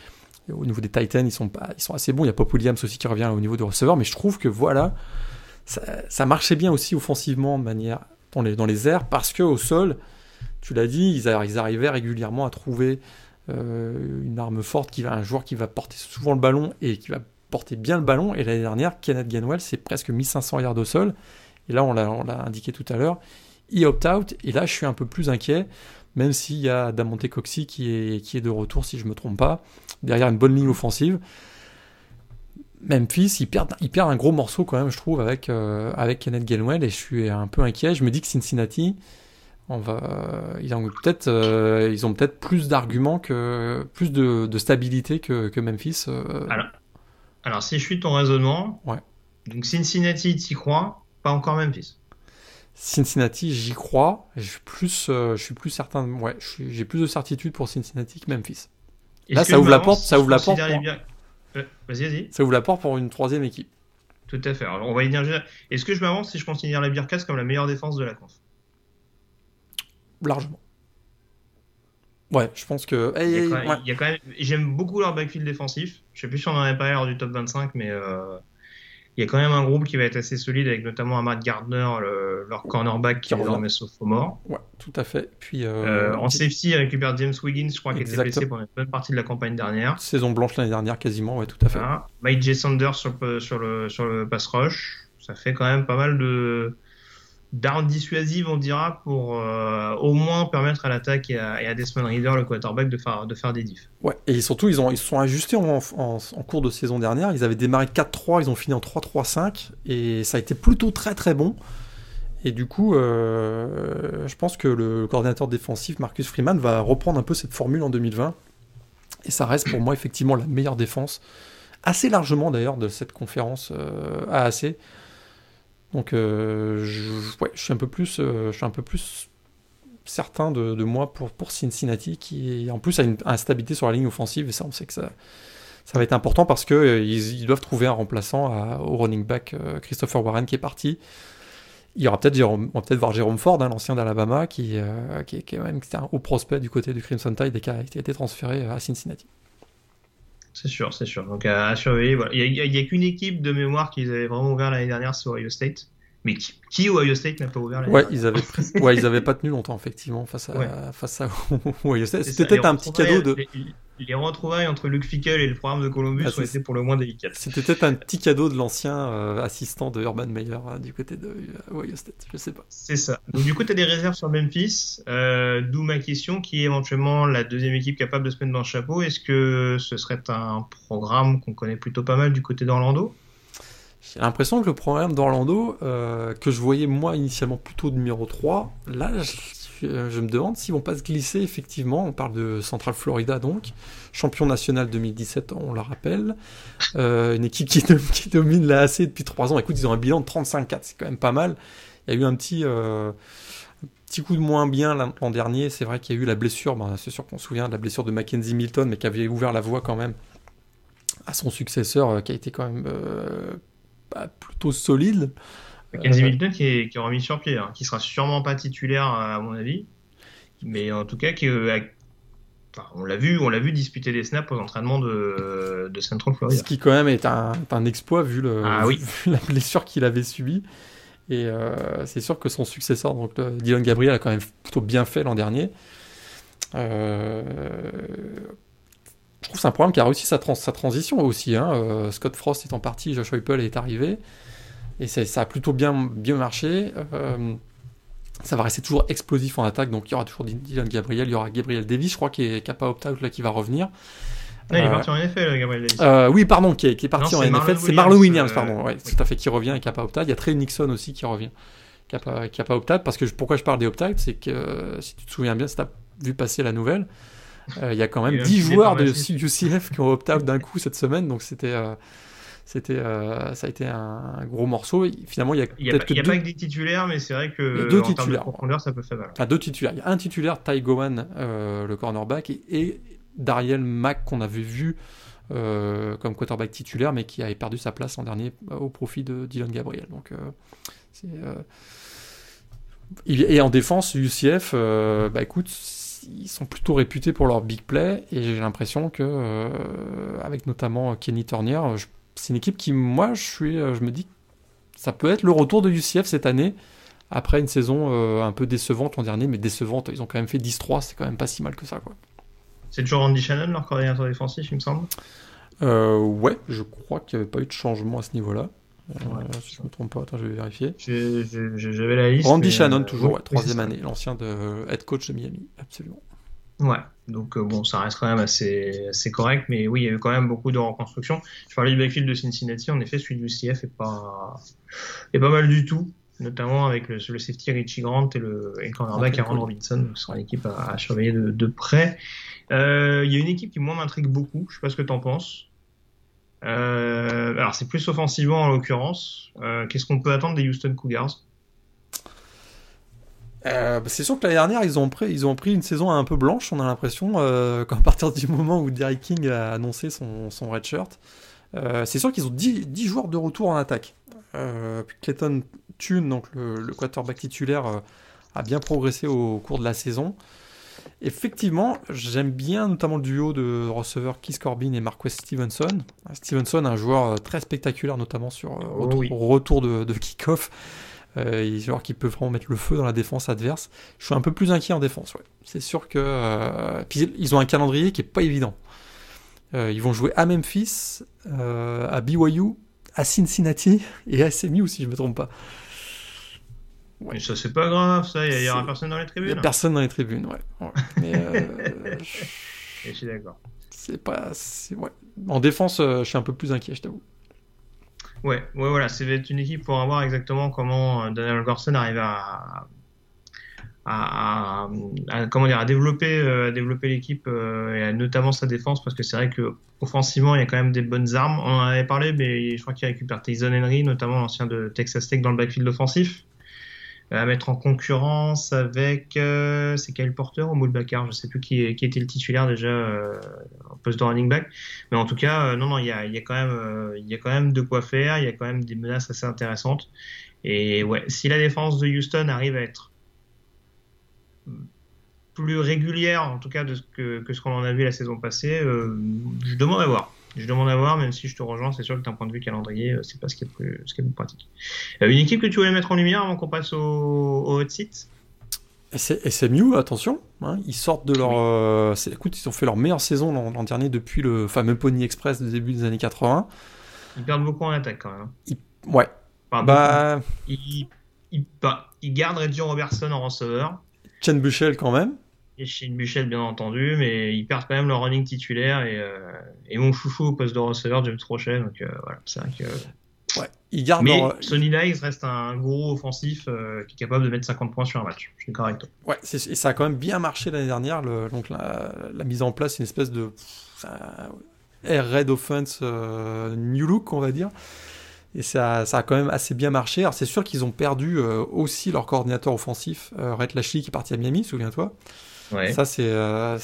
au niveau des Titans, ils sont pas, ils sont assez bons. Il y a Pop Williams aussi qui revient au niveau du receveur, mais je trouve que voilà, ça marchait bien aussi offensivement de manière dans les, airs parce que au sol, tu l'as dit, ils, arrivaient régulièrement à trouver euh, une arme forte, un joueur qui va porter souvent le ballon et qui va porter bien le ballon. Et l'année dernière, Kenneth Ganwell, c'est presque 1500 yards au sol. Et là, on l'a indiqué tout à l'heure, il opt-out. Et là, je suis un peu plus inquiet, même s'il y a Damonte Coxy qui est de retour, si je ne me trompe pas, derrière une bonne ligne offensive. Memphis, ils perdent, ils perdent un gros morceau quand même, je trouve, avec, euh, avec Kenneth Gainwell, et je suis un peu inquiet. Je me dis que Cincinnati, on va, ils ont peut-être, euh, ils ont peut-être plus d'arguments que, plus de, stabilité que, que Memphis. Euh. Alors, alors, si je suis ton raisonnement, ouais. donc Cincinnati, y crois, pas encore Memphis. Cincinnati, j'y crois. Je suis plus, je suis plus certain. Ouais, j'ai plus de certitude pour Cincinnati que Memphis. Là, ça ouvre la porte. Ça ouvre la porte. Vas-y, vas-y. Ça ouvre la porte pour une troisième équipe. Tout à fait. Alors, on va y dire. Est-ce que je m'avance si je considère les Bearcats comme la meilleure défense de la conf? Largement. Ouais, je pense que. il, y a quand même... J'aime beaucoup leur backfield défensif. Je sais plus si on en avait parlé lors du top 25, mais euh, il y a quand même un groupe qui va être assez solide avec notamment Matt Gardner, leur cornerback qui, est désormais sophomore. Ouais, tout à fait. Puis euh, euh, en safety, il récupère James Wiggins, je crois, qui était blessé pendant une bonne partie de la campagne dernière. Saison blanche l'année dernière, quasiment, ouais, tout à fait. Mike J. Sanders sur sur, le, sur le pass rush. Ça fait quand même pas mal de d'armes dissuasives, on dira, pour euh, au moins permettre à l'attaque et, à, Desmond Reader, le quarterback, de faire, de faire des diffs. Ouais, et surtout, ils, ont, ils se sont ajustés en, en, cours de saison dernière. Ils avaient démarré 4-3, ils ont fini en 3-3-5, et ça a été plutôt très très bon. Et du coup, euh, je pense que le coordinateur défensif, Marcus Freeman, va reprendre un peu cette formule en 2020. Et ça reste pour moi effectivement la meilleure défense, assez largement d'ailleurs, de cette conférence euh, AAC. Donc, euh, je, suis un peu plus, euh, je suis un peu plus certain de, moi pour, pour Cincinnati, qui en plus a une instabilité sur la ligne offensive, et ça, on sait que ça, ça va être important parce qu'ils euh, ils doivent trouver un remplaçant au running back Christopher Warren qui est parti. Il y aura peut-être on va peut-être voir Jérôme Ford, hein, l'ancien d'Alabama, qui, qui, qui, même un haut prospect du côté du Crimson Tide et qui a, été transféré à Cincinnati. C'est sûr, c'est sûr. Donc à, surveiller. Il n'y a, qu'une équipe de mémoire qu'ils avaient vraiment ouvert l'année dernière, c'est Ohio State. Mais qui, Ohio State n'a pas ouvert l'année ouais, Ils avaient ouais, ils avaient pas tenu longtemps, effectivement, face à, face à Ohio State. C'était peut-être un petit cadeau de les retrouvailles entre Luke Fickle et le programme de Columbus ah, ont été pour le moins délicates. C'était peut-être un petit cadeau de l'ancien euh, assistant de Urban Meyer euh, du côté de euh, Ohio State, je sais pas. C'est ça. Donc du coup, tu as des réserves sur Memphis, d'où ma question qui est éventuellement la deuxième équipe capable de se mettre dans le chapeau. Est-ce que ce serait un programme qu'on connaît plutôt pas mal du côté d'Orlando? J'ai l'impression que le programme d'Orlando, que je voyais moi initialement plutôt numéro 3, là euh, je me demande s'ils vont pas se glisser, effectivement. On parle de Central Florida, donc. Champion national 2017, on le rappelle. Euh, une équipe qui, domine la AC depuis 3 ans. Écoute, ils ont un bilan de 35-4, c'est quand même pas mal. Il y a eu un petit, euh, petit coup de moins bien l'an dernier. C'est vrai qu'il y a eu la blessure, ben, c'est sûr qu'on se souvient de la blessure de Mackenzie Milton, mais qui avait ouvert la voie quand même à son successeur, qui a été quand même plutôt solide. Kenzie Milton qui est, qui est, remis sur pied, hein, qui sera sûrement pas titulaire à mon avis, mais en tout cas qui, euh, on l'a vu, on l'a vu disputer des snaps aux entraînements de, de Central Florida. Ce qui quand même est un, un exploit vu, le, ah la blessure qu'il avait subie. Et euh, c'est sûr que son successeur, donc Dylan Gabriel, a quand même plutôt bien fait l'an dernier. Euh, je trouve que c'est un programme qui a réussi sa, sa transition aussi. Hein. Scott Frost est en partie, Josh Heupel est arrivé. Et ça, a plutôt bien, bien marché. Euh, ça va rester toujours explosif en attaque, donc il y aura toujours Dylan Gabriel, il y aura Gabriel Davis, je crois, qui est, pas opt-out là, qui va revenir. il est euh, parti en NFL, Gabriel Davis. Euh, oui, pardon, qui est, parti en NFL. C'est Marlon Williams, pardon. Ouais, tout à fait, qui revient et qui n'a pas opt-out. Il y a Trey Nixon aussi qui revient, qui n'a pas, qui pas opt-out. Parce que pourquoi je parle des opt-out, c'est que si tu te souviens bien, si tu as vu passer la nouvelle, il y a quand même 10 joueurs de UCF qui ont opt-out d'un coup cette semaine, donc c'était c'était, euh, ça a été un, gros morceau. finalement, il y a, il y a, pas, y a pas que des titulaires, mais c'est vrai que deux titulaires. profondeur, ça peut faire mal. Enfin, deux titulaires. Il y a un titulaire, Ty Gowan, euh, le cornerback, et, et, Dariel Mack qu'on avait vu euh, comme quarterback titulaire, mais qui avait perdu sa place l'an dernier au profit de Dylan Gabriel. Donc, c'est, et en défense, UCF, bah écoute, ils sont plutôt réputés pour leur big play et j'ai l'impression que avec notamment Kenny Turnier, je c'est une équipe qui, moi, je, suis, euh, je me dis ça peut être le retour de UCF cette année, après une saison euh, un peu décevante l'an dernier, mais décevante, ils ont quand même fait 10-3, c'est quand même pas si mal que ça. Quoi. C'est toujours Andy Shannon, leur coordinateur défensif, il me semble? Euh, Ouais, je crois qu'il n'y avait pas eu de changement à ce niveau-là. Si je ne me trompe pas, attends, je vais vérifier. J'avais la liste. Andy Shannon, toujours, troisième année, l'ancien de head coach de Miami, absolument. Ouais, donc euh, bon, ça reste quand même assez, assez correct, mais oui, il y a eu quand même beaucoup de reconstruction. Je parlais du backfield de Cincinnati, en effet, celui du CF est pas, est pas mal du tout, notamment avec le, le safety Richie Grant et le, et le cornerback Aaron Robinson, donc ce sera une équipe à, surveiller de, de près. Euh, il y a une équipe qui, moi, m'intrigue beaucoup, je sais pas ce que tu en penses. Euh, alors, c'est plus offensivement en l'occurrence. Euh, qu'est-ce qu'on peut attendre des Houston Cougars? Bah, c'est sûr que l'année dernière, ils ont, pris, ils ont pris une saison un peu blanche, on a l'impression, quand à partir du moment où Derrick King a annoncé son, son red shirt. c'est sûr qu'ils ont 10, 10, joueurs de retour en attaque. Clayton Thune, donc le, le quarterback titulaire, a bien progressé au cours de la saison. Effectivement, j'aime bien notamment le duo de receveurs Keith Corbin et Marquez Stevenson. Stevenson, un joueur euh, très spectaculaire, notamment sur euh, oh retour, de, de kick-off. Euh, il est un joueur qui peut vraiment mettre le feu dans la défense adverse. Je suis un peu plus inquiet en défense. Ouais. C'est sûr que. Euh, puis ils ont un calendrier qui est pas évident. ils vont jouer à Memphis, à BYU, à Cincinnati et à SMU, si je me trompe pas. Mais ça, c'est pas grave, ça. Il y, aura personne dans les tribunes. Il y a personne dans les tribunes, ouais. Mais, euh, je suis d'accord. C'est pas. Ouais. En défense, euh, je suis un peu plus inquiet, je t'avoue. Ouais, ouais, voilà. C'est une équipe pour voir exactement comment euh, Daniel Gorson arrive à. À, comment dire, à développer, à développer l'équipe et notamment sa défense parce que c'est vrai que offensivement il y a quand même des bonnes armes. On en avait parlé, mais je crois qu'il récupère Tyson Henry, notamment l'ancien de Texas Tech dans le backfield offensif à mettre en concurrence avec euh, c'est Kyle Porter ou Moulbakar, je sais plus qui, qui, était le titulaire déjà euh, en poste de running back, mais en tout cas euh, non non il y a, y a, quand même euh, il y a quand même de quoi faire, il y a quand même des menaces assez intéressantes. Et ouais si la défense de Houston arrive à être plus régulière en tout cas de ce que, que ce qu'on en a vu la saison passée, je demande à voir. Je demande à voir, même si je te rejoins, c'est sûr que d'un point de vue calendrier, euh, c'est pas ce qui est plus, ce qui est plus pratique. Euh, une équipe que tu voulais mettre en lumière avant qu'on passe au, au hot seat? SMU, attention, hein, ils sortent de leur. Euh, écoute, ils ont fait leur meilleure saison l'an dernier depuis le fameux Pony Express de début des années 80. Ils perdent beaucoup en attaque quand même. Ils, ouais. bah... Ils, ils, ils, gardent Reggie Robertson en receveur. Chen Buchel quand même et Shane Buchel bien entendu, mais ils perdent quand même leur running titulaire et, euh, et mon chouchou au poste de receveur James Rochet, donc euh, voilà, c'est vrai que. Ouais, ils gardent mais Sonny Dykes reste un gros offensif euh, qui est capable de mettre 50 points sur un match. Je suis correct. Ouais, et ça a quand même bien marché l'année dernière. Le, donc la, la, mise en place, une espèce de air red offense new look, on va dire. Et ça, ça, a quand même assez bien marché. Alors c'est sûr qu'ils ont perdu aussi leur coordinateur offensif, Rhett Lashley, qui est parti à Miami, souviens-toi. Ça, c'est euh,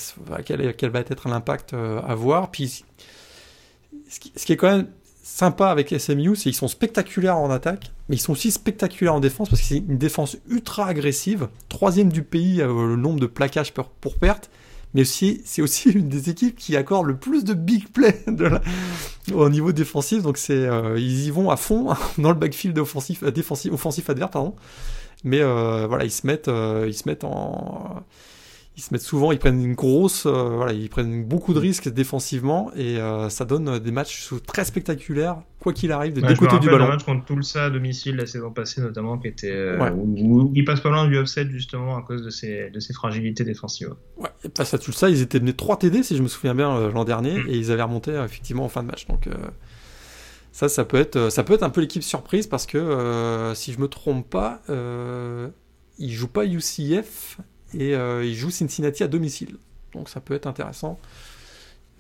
quel, quel, va être l'impact euh, à voir. Puis, ce qui, est quand même sympa avec SMU, c'est qu'ils sont spectaculaires en attaque, mais ils sont aussi spectaculaires en défense parce que c'est une défense ultra agressive, troisième du pays euh, le nombre de plaquages pour, perte. Mais aussi, c'est aussi une des équipes qui accorde le plus de big play au niveau défensif. Donc c'est, ils y vont à fond dans le backfield offensif, défensif, offensif adverse, pardon. Mais voilà, ils se mettent, ils se mettent en ils se mettent souvent, ils prennent une grosse, euh, voilà, ils prennent beaucoup de risques défensivement et euh, ça donne des matchs très spectaculaires, quoi qu'il arrive, des deux côtés du ballon. Le match contre Tulsa à domicile la saison passée notamment, qui était euh, où, ils passent pas loin du offset justement à cause de ces, de ces fragilités défensives. Ouais, face à Tulsa, ils étaient menés 3 TD si je me souviens bien l'an dernier mm. et ils avaient remonté effectivement en fin de match. Donc ça, ça peut être, ça peut être un peu l'équipe surprise parce que si je me trompe pas, ils jouent pas UCF et euh, il joue Cincinnati à domicile. Donc ça peut être intéressant.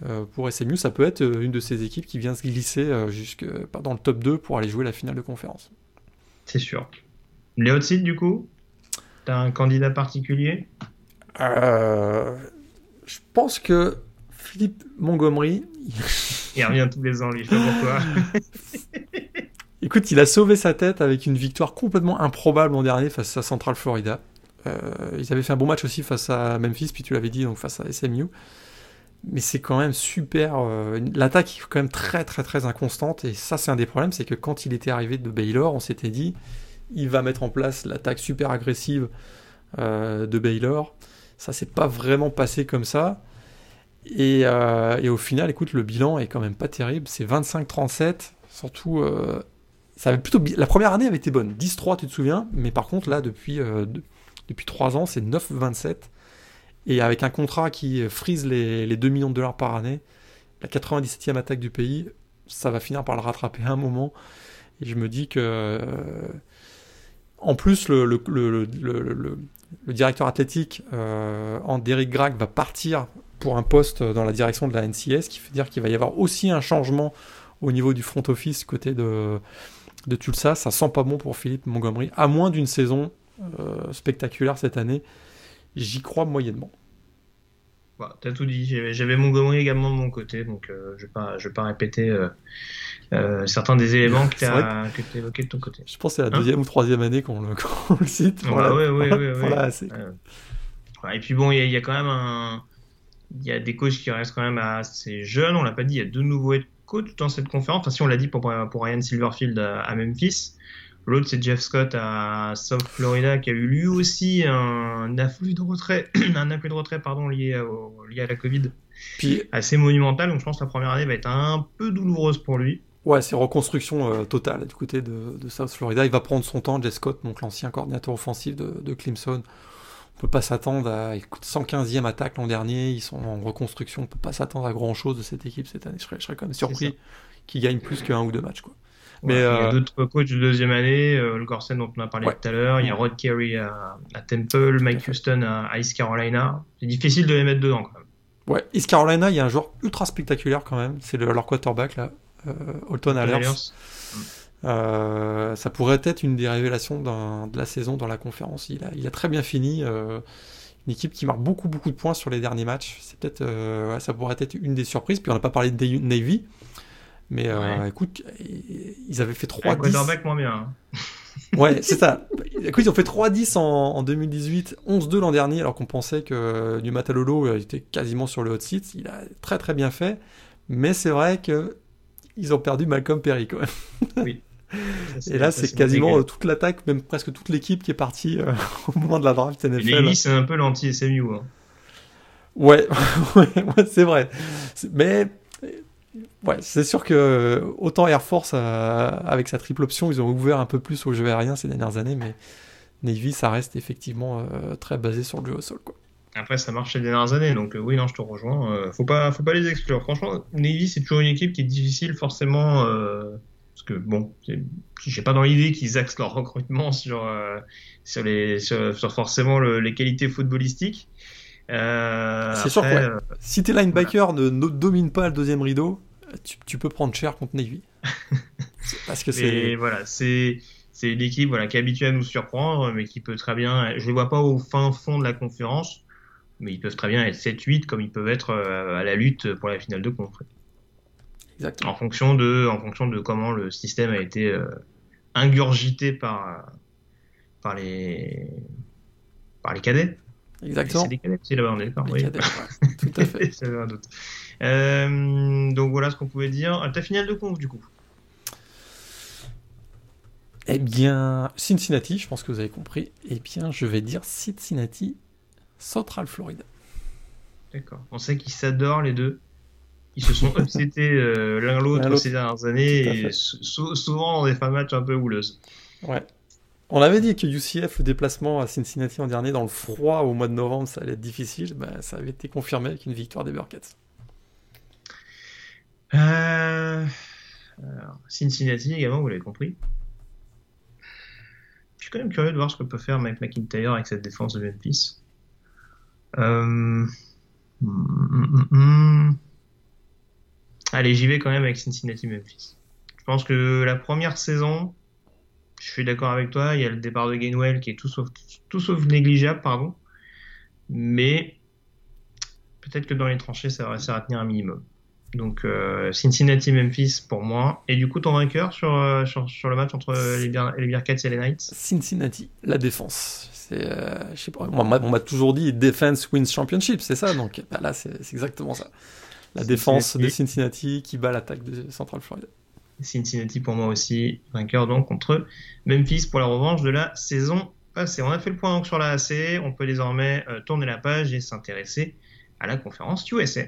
Euh, pour SMU, ça peut être euh, une de ces équipes qui vient se glisser jusque dans le top 2 pour aller jouer la finale de conférence. C'est sûr. Les hot seats, du coup T'as un candidat particulier? Je pense que Philippe Montgomery. il revient tous les ans, lui, je sais pas pourquoi. Écoute, il a sauvé sa tête avec une victoire complètement improbable l'an dernier face à Central Florida. Euh, ils avaient fait un bon match aussi face à Memphis, puis tu l'avais dit, donc face à SMU. Mais c'est quand même super. Euh, l'attaque est quand même très très très inconstante, et ça c'est un des problèmes, c'est que quand il était arrivé de Baylor, on s'était dit, il va mettre en place l'attaque super agressive euh, de Baylor. Ça s'est pas vraiment passé comme ça. Et, au final, écoute, le bilan est quand même pas terrible. C'est 25-37. Surtout, ça avait plutôt la première année avait été bonne. 10-3, tu te souviens. Mais par contre, là, depuis, depuis 3 ans, c'est 9,27. Et avec un contrat qui frise les, 2 millions de dollars par année, la 97e attaque du pays, ça va finir par le rattraper un moment. Et je me dis que. Euh, en plus, le, directeur athlétique, euh, Derek Grag, va partir pour un poste dans la direction de la NCS, qui veut dire qu'il va y avoir aussi un changement au niveau du front office côté de, de Tulsa. Ça sent pas bon pour Philippe Montgomery, à moins d'une saison spectaculaire cette année. J'y crois moyennement. Bah, T'as tout dit. J'avais Montgomery également de mon côté, donc je vais pas, je vais pas répéter certains des éléments que tu as, évoqués de ton côté. Je pense que c'est la hein deuxième ou troisième année qu'on le, le, cite. Voilà, ouais, ouais, ouais, Et puis bon, il y, y, a quand même un, il y a des coachs qui restent quand même assez jeunes. On l'a pas dit, il y a deux nouveaux coachs dans cette conférence. Enfin, si on l'a dit pour, pour Ryan Silverfield à, Memphis. L'autre, c'est Jeff Scott à South Florida, qui a eu lui aussi un afflux de retrait, un afflux de retrait pardon, lié, lié à la Covid, Puis, assez monumental. Donc, je pense que la première année va être un peu douloureuse pour lui. Ouais, c'est reconstruction euh, totale du côté de, South Florida. Il va prendre son temps, Jeff Scott, donc l'ancien coordinateur offensif de, de Clemson on peut pas s'attendre à. Écoute, 115e attaque l'an dernier, ils sont en reconstruction, on peut pas s'attendre à grand chose de cette équipe cette année. Je serais, quand même surpris qu'ils gagnent plus qu'un ou deux matchs. Quoi. Mais, il y a euh, d'autres coachs de deuxième année, euh, le Gorsen dont on a parlé tout à l'heure, il y a Rod Carey à, Temple, Mike Houston à, East Carolina. C'est difficile de les mettre dedans quand même. Ouais, East Carolina, il y a un joueur ultra spectaculaire quand même, c'est leur quarterback là, euh, Alton Allers. Euh, ça pourrait être une des révélations de la saison dans la conférence. Il a, il a très bien fini. Euh, une équipe qui marque beaucoup beaucoup de points sur les derniers matchs. C'est peut-être, euh, ça pourrait être une des surprises. Puis on n'a pas parlé de Navy, mais écoute, ils avaient fait 3-10. moins bien. Hein. ouais, c'est ça. Écoute, ils ont fait 3-10 en, 2018, 11-2 l'an dernier, alors qu'on pensait que du Matalolo était quasiment sur le hot seat. Il a très très bien fait, mais c'est vrai que ils ont perdu Malcolm Perry quand même. Oui. Et là, c'est quasiment euh, toute l'attaque, même presque toute l'équipe qui est partie euh, au moment de la draft NFL. Et c'est un peu l'anti-SMU. Hein. Ouais, ouais, c'est vrai. Mais ouais, c'est sûr que autant Air Force, euh, avec sa triple option, ils ont ouvert un peu plus au jeu aérien ces dernières années, mais Navy, ça reste effectivement très basé sur le jeu au sol. Quoi. Après, ça marche ces dernières années, donc oui, non, je te rejoins. faut, pas, faut pas les exclure. Franchement, Navy, c'est toujours une équipe qui est difficile forcément parce que bon, j'ai pas dans l'idée qu'ils axent leur recrutement sur euh, sur les sur, forcément les qualités footballistiques. Euh, c'est sûr que euh, si tes linebackers ne, ne dominent pas le deuxième rideau, tu, peux prendre cher contre Navy. Parce que c'est voilà, c'est c'est une équipe voilà qui est habituée à nous surprendre, mais qui peut très bien. Je les vois pas au fin fond de la conférence, mais ils peuvent très bien être 7-8 comme ils peuvent être à la lutte pour la finale de conf. En fonction de, en fonction de comment le système a été euh, ingurgité par, par les, par les cadets. Exactement. C'est des cadets, c'est là-bas, on est d'accord. Oui. Cadets, tout à fait. un doute. Euh, donc voilà ce qu'on pouvait dire. Ta finale de conf, du coup Eh bien, Cincinnati, je pense que vous avez compris. Eh bien, je vais dire Cincinnati, Central Florida. D'accord. On sait qu'ils s'adorent les deux ils se sont upsetés euh, l'un l'autre ces dernières années, et souvent dans des fins de match un peu houleuses. Ouais. On avait dit que UCF, le déplacement à Cincinnati en dernier, dans le froid au mois de novembre, ça allait être difficile. Ben, ça avait été confirmé avec une victoire des Burkett. Euh... Cincinnati également, vous l'avez compris. Je suis quand même curieux de voir ce que peut faire Mike McIntyre avec cette défense de Memphis. Euh... Allez, j'y vais quand même avec Cincinnati Memphis. Je pense que la première saison, je suis d'accord avec toi, il y a le départ de Gainwell qui est tout sauf, tout sauf négligeable, pardon. Mais peut-être que dans les tranchées, ça va réussir à tenir un minimum. Donc euh, Cincinnati Memphis pour moi. Et du coup, ton vainqueur sur, euh, sur, le match entre les, les Bearcats et les Knights? Cincinnati, la défense. C'est, euh, je sais pas, on m'a toujours dit Defense wins championship, c'est ça? Donc bah là, c'est exactement ça. La défense de Cincinnati qui bat l'attaque de Central Florida. Cincinnati pour moi aussi, vainqueur donc contre Memphis pour la revanche de la saison passée. On a fait le point donc sur la AC, on peut désormais euh, tourner la page et s'intéresser à la conférence USA.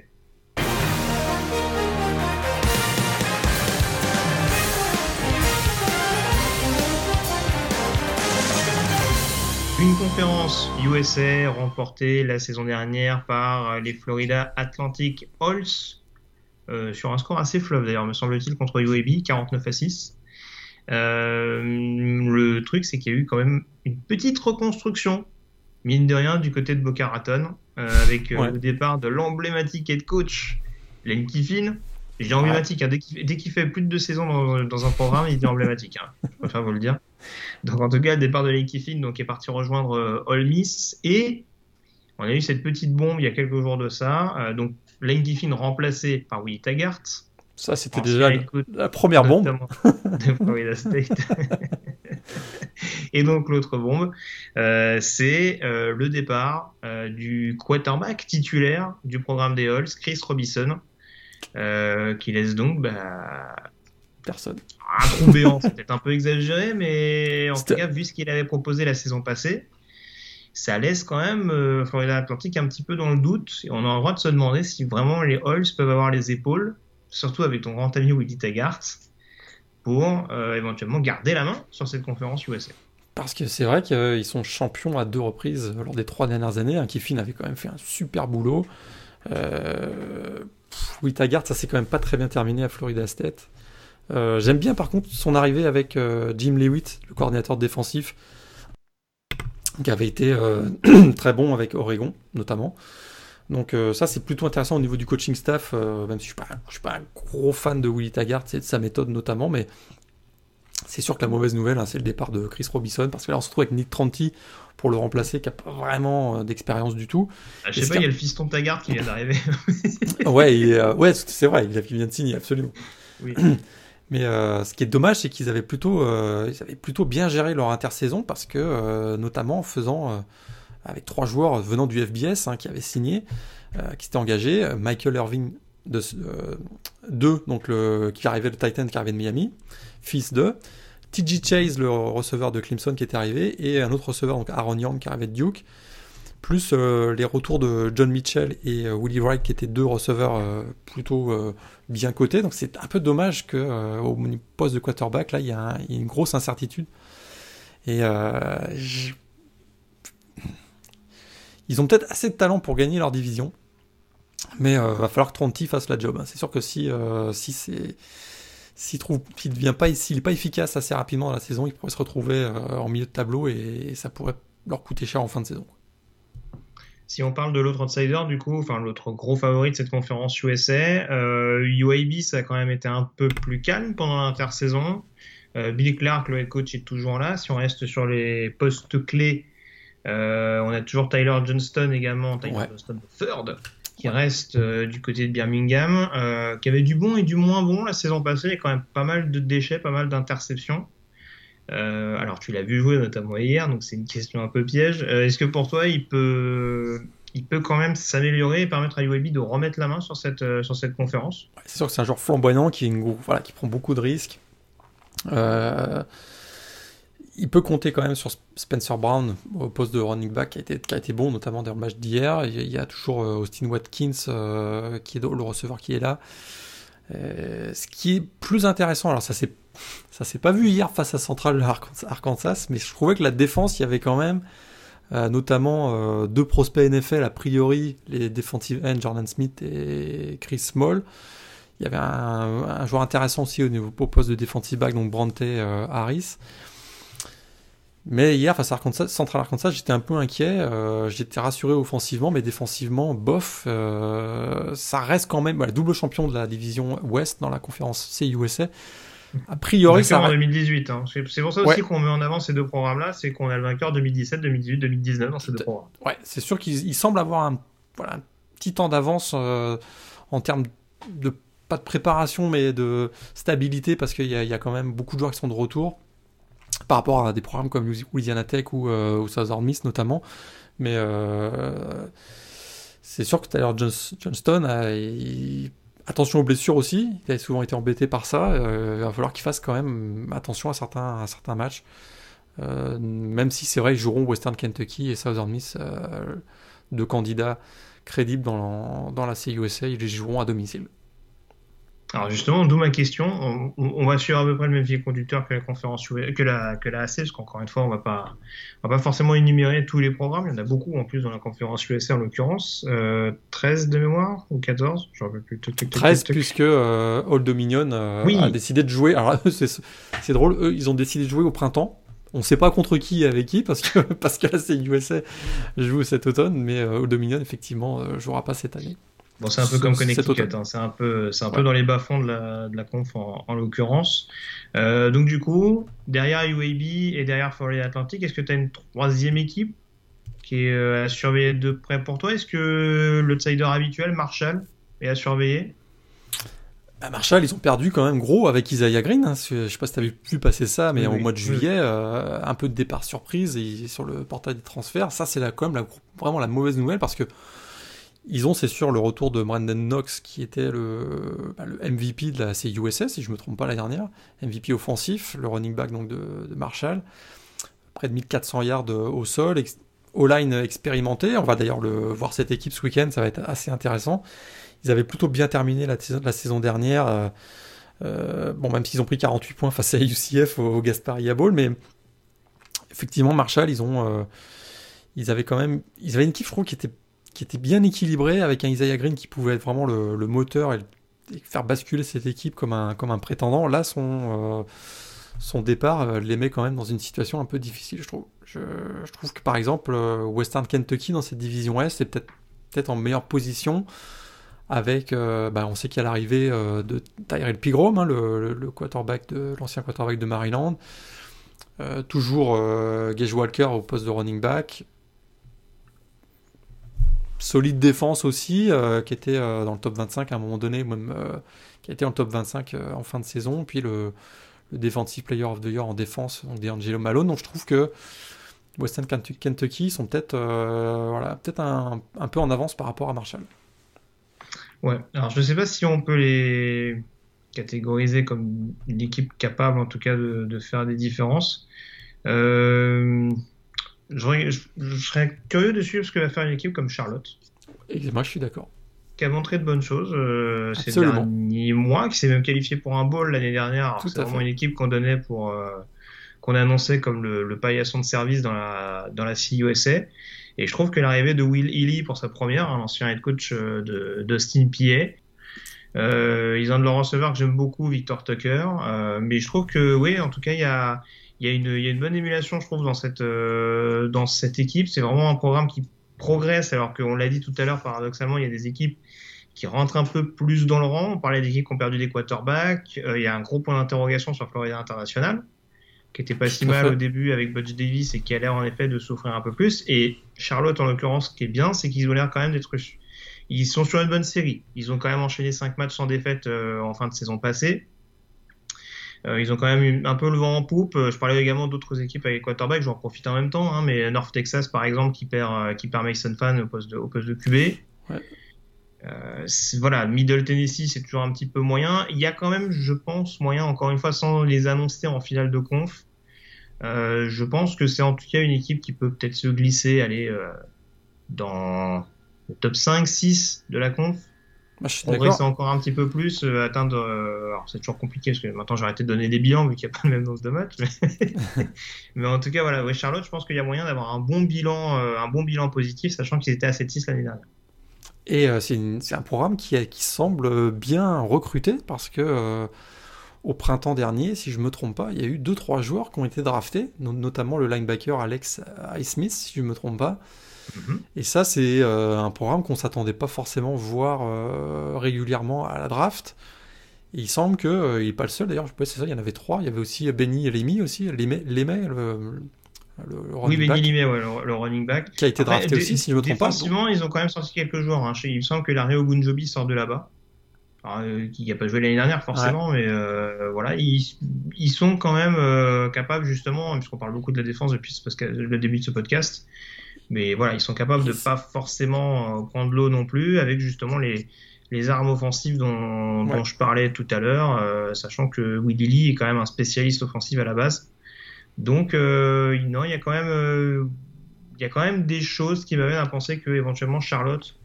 Une conférence USA remportée la saison dernière par les Florida Atlantic Halls euh, sur un score assez fleuve d'ailleurs, me semble-t-il, contre UAB, 49 à 6. Euh, le truc, c'est qu'il y a eu quand même une petite reconstruction, mine de rien, du côté de Boca Raton, euh, avec le départ de l'emblématique head coach Len Kiffin, Je dis emblématique, hein. dès qu'il fait plus de deux saisons dans, un programme, il dit emblématique. Hein. Je préfère vous le dire. Donc en tout cas, le départ de Lane Kiffin donc, est parti rejoindre Ole Miss et on a eu cette petite bombe il y a quelques jours de ça. Euh, donc Lane Kiffin remplacé par Willie Taggart. Ça, c'était déjà la première bombe. De Florida State. Et donc l'autre bombe, euh, c'est euh, le départ euh, du quarterback titulaire du programme des Halls, Chris Robinson, qui laisse donc bah, personne. Un trou béant, c'est peut-être un peu exagéré, mais en tout cas, vu ce qu'il avait proposé la saison passée, ça laisse quand même Florida Atlantic un petit peu dans le doute. Et on a le droit de se demander si vraiment les Halls peuvent avoir les épaules, surtout avec ton grand ami Willie Taggart, pour éventuellement garder la main sur cette conférence USA. Parce que c'est vrai qu'ils sont champions à deux reprises lors des trois dernières années. Hein, Kiffin avait quand même fait un super boulot. Euh, Taggart, ça s'est quand même pas très bien terminé à Florida State. Euh, j'aime bien par contre son arrivée avec euh, Jim Lewitt, le coordinateur défensif, qui avait été euh, très bon avec Oregon notamment. Donc ça c'est plutôt intéressant au niveau du coaching staff, même si je ne suis, pas un gros fan de Willie Taggart et de sa méthode notamment, mais c'est sûr que la mauvaise nouvelle, hein, c'est le départ de Chris Robinson, parce que là, on se retrouve avec Nick Tranti pour le remplacer, qui n'a pas vraiment euh, d'expérience du tout. Ah, je sais pas, il y a le fiston Taggart qui vient d'arriver. ouais, euh, ouais c'est vrai, il, vient de signer, absolument. Mais euh, ce qui est dommage, c'est qu'ils avaient plutôt, ils avaient plutôt bien géré leur intersaison parce que, notamment en faisant avec trois joueurs venant du FBS hein, qui avaient signé, qui s'étaient engagés, Michael Irving de deux, donc le, qui arrivait le Titan qui arrivait de Miami, fils de TJ Chase, le receveur de Clemson qui était arrivé, et un autre receveur, donc Aaron Young qui arrivait de Duke, plus euh, les retours de John Mitchell et euh, Willie Wright qui étaient deux receveurs euh, plutôt bien cotés. Donc c'est un peu dommage que au poste de quarterback, là, il y, a une grosse incertitude. Et ils ont peut-être assez de talent pour gagner leur division. Mais va falloir que Tronti fasse la job. Hein. C'est sûr que si, si c'est s'il trouve pas s'il pas efficace assez rapidement dans la saison, il pourrait se retrouver en milieu de tableau et, ça pourrait leur coûter cher en fin de saison. Si on parle de l'autre outsider, du coup, enfin l'autre gros favori de cette conférence USA, euh, UAB, ça a quand même été un peu plus calme pendant l'intersaison. Euh, Billy Clark, le head coach, est toujours là. Si on reste sur les postes clés, euh, on a toujours Tyler Johnston également, Tyler Johnston third, qui reste euh, du côté de Birmingham, euh, qui avait du bon et du moins bon la saison passée. Il y a quand même pas mal de déchets, pas mal d'interceptions. Euh, alors tu l'as vu jouer notamment hier, donc c'est une question un peu piège. Est-ce que pour toi il peut, il peut quand même s'améliorer et permettre à UAB de remettre la main sur cette, sur cette conférence? C'est sûr que c'est un joueur flamboyant qui, voilà, qui prend beaucoup de risques. Euh, il peut compter quand même sur Spencer Brown au poste de running back qui a été, qui a été bon, notamment dans le match d'hier. Il y a toujours euh, Austin Watkins euh, qui est le receveur qui est là. Euh, ce qui est plus intéressant, alors ça s'est ça s'est pas vu hier face à Central Arkansas, mais je trouvais que la défense, il y avait quand même notamment deux prospects NFL a priori, les defensive ends Jordan Smith et Chris Small. Il y avait un, joueur intéressant aussi au niveau au poste de defensive back, donc Brante Harris. Mais hier, face à Arkansas, Central Arkansas, j'étais un peu inquiet. Euh, j'étais rassuré offensivement, mais défensivement, bof. Euh, ça reste quand même double champion de la division Ouest dans la conférence CUSA. A priori, ça. en 2018. Hein. C'est pour ça aussi qu'on met en avant ces deux programmes-là, c'est qu'on a le vainqueur 2017, 2018, 2019 dans ces deux programmes. Ouais, c'est sûr qu'ils semblent avoir un, voilà, petit temps d'avance euh, en termes de pas de préparation, mais de stabilité, parce qu'il y, y, a quand même beaucoup de joueurs qui sont de retour par rapport à des programmes comme Louisiana Tech ou, euh, Southern Miss notamment. Mais euh, c'est sûr que Tyler Johnston a, attention aux blessures aussi. Il a souvent été embêté par ça. Euh, il va falloir qu'il fasse quand même attention à certains, matchs. même si c'est vrai qu'ils joueront Western Kentucky et Southern Miss, deux candidats crédibles dans, dans la CUSA, ils joueront à domicile. Alors justement, d'où ma question. On, va suivre à peu près le même fil conducteur que la conférence que la que la AC, parce qu'encore une fois, on va pas on va pas forcément énumérer tous les programmes. Il y en a beaucoup en plus dans la conférence USA en l'occurrence. 13 euh, de mémoire ou 14 J'en veux plus. 13 puisque euh, Old Dominion euh, a décidé de jouer. Alors c'est drôle, eux ils ont décidé de jouer au printemps. On ne sait pas contre qui et avec qui parce que parce que la USA joue cet automne, mais Old Dominion effectivement jouera pas cette année. Bon, c'est un peu comme Connecticut, hein. c'est un peu, c'est un peu dans les bas-fonds de la, de la conf en, l'occurrence. Euh, donc du coup, derrière UAB et derrière Florida Atlantic, est-ce que tu as une troisième équipe qui est euh, à surveiller de près pour toi? Est-ce que l'outsider habituel, Marshall, est à surveiller? Bah, Marshall, ils ont perdu quand même gros avec Isaiah Green. Hein. Je sais pas si tu avais vu passer ça, mais au mois de juillet, euh, un peu de départ surprise et sur le portail des transferts. Ça, c'est quand même vraiment la mauvaise nouvelle parce que ils ont, c'est sûr, le retour de Brandon Knox, qui était le, bah, MVP de la CUSS, si je me trompe pas la dernière, MVP offensif, le running back donc de, Marshall, près de 1400 yards au sol, all-line expérimenté. On va d'ailleurs le voir cette équipe ce week-end, ça va être assez intéressant. Ils avaient plutôt bien terminé la, la saison dernière. Euh, euh, bon, même s'ils ont pris 48 points face à UCF au, Gasparia Bowl, mais effectivement, Marshall, ils ont, euh, ils avaient quand même, ils avaient une trouve, qui était qui était bien équilibré avec un Isaiah Green qui pouvait être vraiment le, moteur et, faire basculer cette équipe comme un, comme un prétendant. Là, son, euh, son départ euh, les met quand même dans une situation un peu difficile, je trouve. Je, trouve que par exemple, euh, Western Kentucky dans cette division Est est peut-être peut en meilleure position avec, bah, on sait qu'il y a l'arrivée de Tyrell Pigrom, hein, le, quarterback de l'ancien quarterback de Maryland. toujours Gage Walker au poste de running back solide défense aussi, euh, qui était euh, dans le top 25 à un moment donné, même euh, qui été en top 25 en fin de saison. Puis le, Defensive Player of the Year en défense, donc D'Angelo Malone. Donc je trouve que Western Kentucky sont peut-être voilà, un, peu en avance par rapport à Marshall. Ouais, alors je ne sais pas si on peut les catégoriser comme une équipe capable en tout cas de, faire des différences. Je, serais curieux de suivre ce que va faire une équipe comme Charlotte. Et moi, je suis d'accord. Qui a montré de bonnes choses euh, ces derniers mois, qui s'est même qualifié pour un bowl l'année dernière. C'est vraiment une équipe qu'on donnait pour. Euh, qu'on annonçait comme le, le, paillasson de service dans la, dans la CUSA. Et je trouve que l'arrivée de Will Ely pour sa première, hein, l'ancien head coach euh, de d'Austin PA, euh, ils ont de leur receveur que j'aime beaucoup, Victor Tucker. Euh, mais je trouve que, oui, en tout cas, il y a, il y, a une, il y a une bonne émulation, je trouve, dans cette, euh, dans cette équipe. C'est vraiment un programme qui progresse, alors qu'on l'a dit tout à l'heure, paradoxalement, il y a des équipes qui rentrent un peu plus dans le rang. On parlait d'équipes qui ont perdu des quarterbacks. Euh, il y a un gros point d'interrogation sur Florida International, qui était pas si mal au début avec Butch Davis et qui a l'air en effet de souffrir un peu plus. Et Charlotte, en l'occurrence, ce qui est bien, c'est qu'ils ont l'air quand même d'être. Ils sont sur une bonne série. Ils ont quand même enchaîné 5 matchs sans défaite euh, en fin de saison passée. Euh, ils ont quand même eu un peu le vent en poupe. Euh, je parlais également d'autres équipes avec quarterback, j'en profite en même temps, hein, mais North Texas par exemple qui perd, euh, qui perd Mason Fan au poste de, au poste de QB. voilà, Middle Tennessee, c'est toujours un petit peu moyen. Il y a quand même, je pense, moyen, encore une fois, sans les annoncer en finale de conf. je pense que c'est en tout cas une équipe qui peut peut-être se glisser, aller dans le top 5, 6 de la conf. Bah, je progresser encore un petit peu plus, euh, atteindre. Euh, alors c'est toujours compliqué parce que maintenant j'ai arrêté de donner des bilans vu qu'il n'y a pas le même nombre de matchs. Mais, en tout cas, voilà, Charlotte, je pense qu'il y a moyen d'avoir un bon bilan, euh, un bon bilan positif, sachant qu'ils étaient à 7-6 l'année dernière. Et c'est un programme qui, qui, semble bien recruté parce que au printemps dernier, si je me trompe pas, il y a eu 2-3 joueurs qui ont été draftés, notamment le linebacker Alex Highsmith, si je me trompe pas. Et ça, c'est euh, un programme qu'on s'attendait pas forcément voir euh, régulièrement à la draft. Et il semble qu'il euh, n'est pas le seul, d'ailleurs, je c'est ça, il y en avait trois. Il y avait aussi Benny Lemi aussi, Lemay, le, le, running oui, Benny Lemay, le, running back. Qui a été drafté aussi, si je ne me trompe pas. Défensivement, ils ont quand même sorti quelques joueurs. Hein. Il me semble que Larry Ogunjobi sort de là-bas. qui n'a pas joué l'année dernière forcément, mais voilà, ils, ils, sont quand même capables justement, puisqu'on parle beaucoup de la défense depuis le début de ce podcast, mais voilà, ils sont capables de pas forcément euh, prendre l'eau non plus, avec justement les, les armes offensives dont, dont je parlais tout à l'heure, euh, sachant que Willy Lee est quand même un spécialiste offensif à la base. Donc, euh, non, il y a quand même, euh, il y a quand même des choses qui m'amènent à penser que éventuellement Charlotte,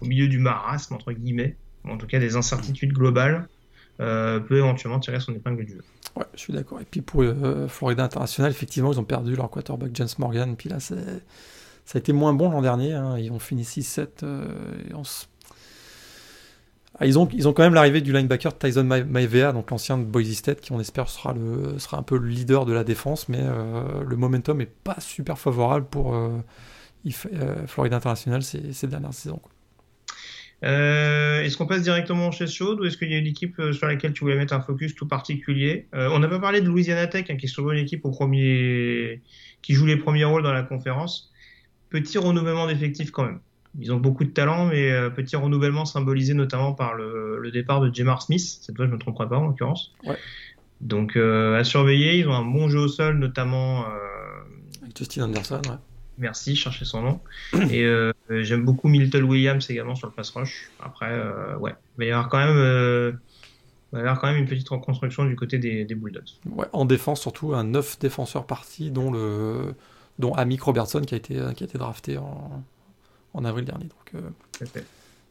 au milieu du marasme entre guillemets, en tout cas des incertitudes globales, peut éventuellement tirer son épingle du jeu. Ouais, je suis d'accord. Et puis pour Florida International, effectivement, ils ont perdu leur quarterback James Morgan. Puis là, c'est ça a été moins bon l'an dernier. Hein. Ils ont fini 6-7. Euh, ah, ils, ont, ils ont quand même l'arrivée du linebacker Tyson Maivea, donc l'ancien de Boise State, qui on espère sera, le, sera un peu le leader de la défense, mais euh, le momentum est pas super favorable pour euh, Florida International ces, ces dernières saisons. est-ce qu'on passe directement chez chaude ou est-ce qu'il y a une équipe sur laquelle tu voulais mettre un focus tout particulier? On n'a pas parlé de Louisiana Tech, hein, qui est souvent une équipe au premier... qui joue les premiers rôles dans la conférence. Petit renouvellement d'effectifs quand même. Ils ont beaucoup de talent, mais petit renouvellement symbolisé notamment par le, départ de Jamar Smith. Cette fois, je ne me tromperai pas en l'occurrence. Ouais. Donc à surveiller. Ils ont un bon jeu au sol, notamment. Avec Justin Anderson, ouais. Merci, chercher son nom. Et euh, j'aime beaucoup Milton Williams également sur le pass rush. Après, euh, ouais, il va y avoir quand même, euh, il va y avoir quand même une petite reconstruction du côté des, Bulldogs. Ouais, en défense surtout, un neuf défenseurs partis, dont le, dont Amick Robertson qui a été, qui a été drafté en, en avril dernier. Donc,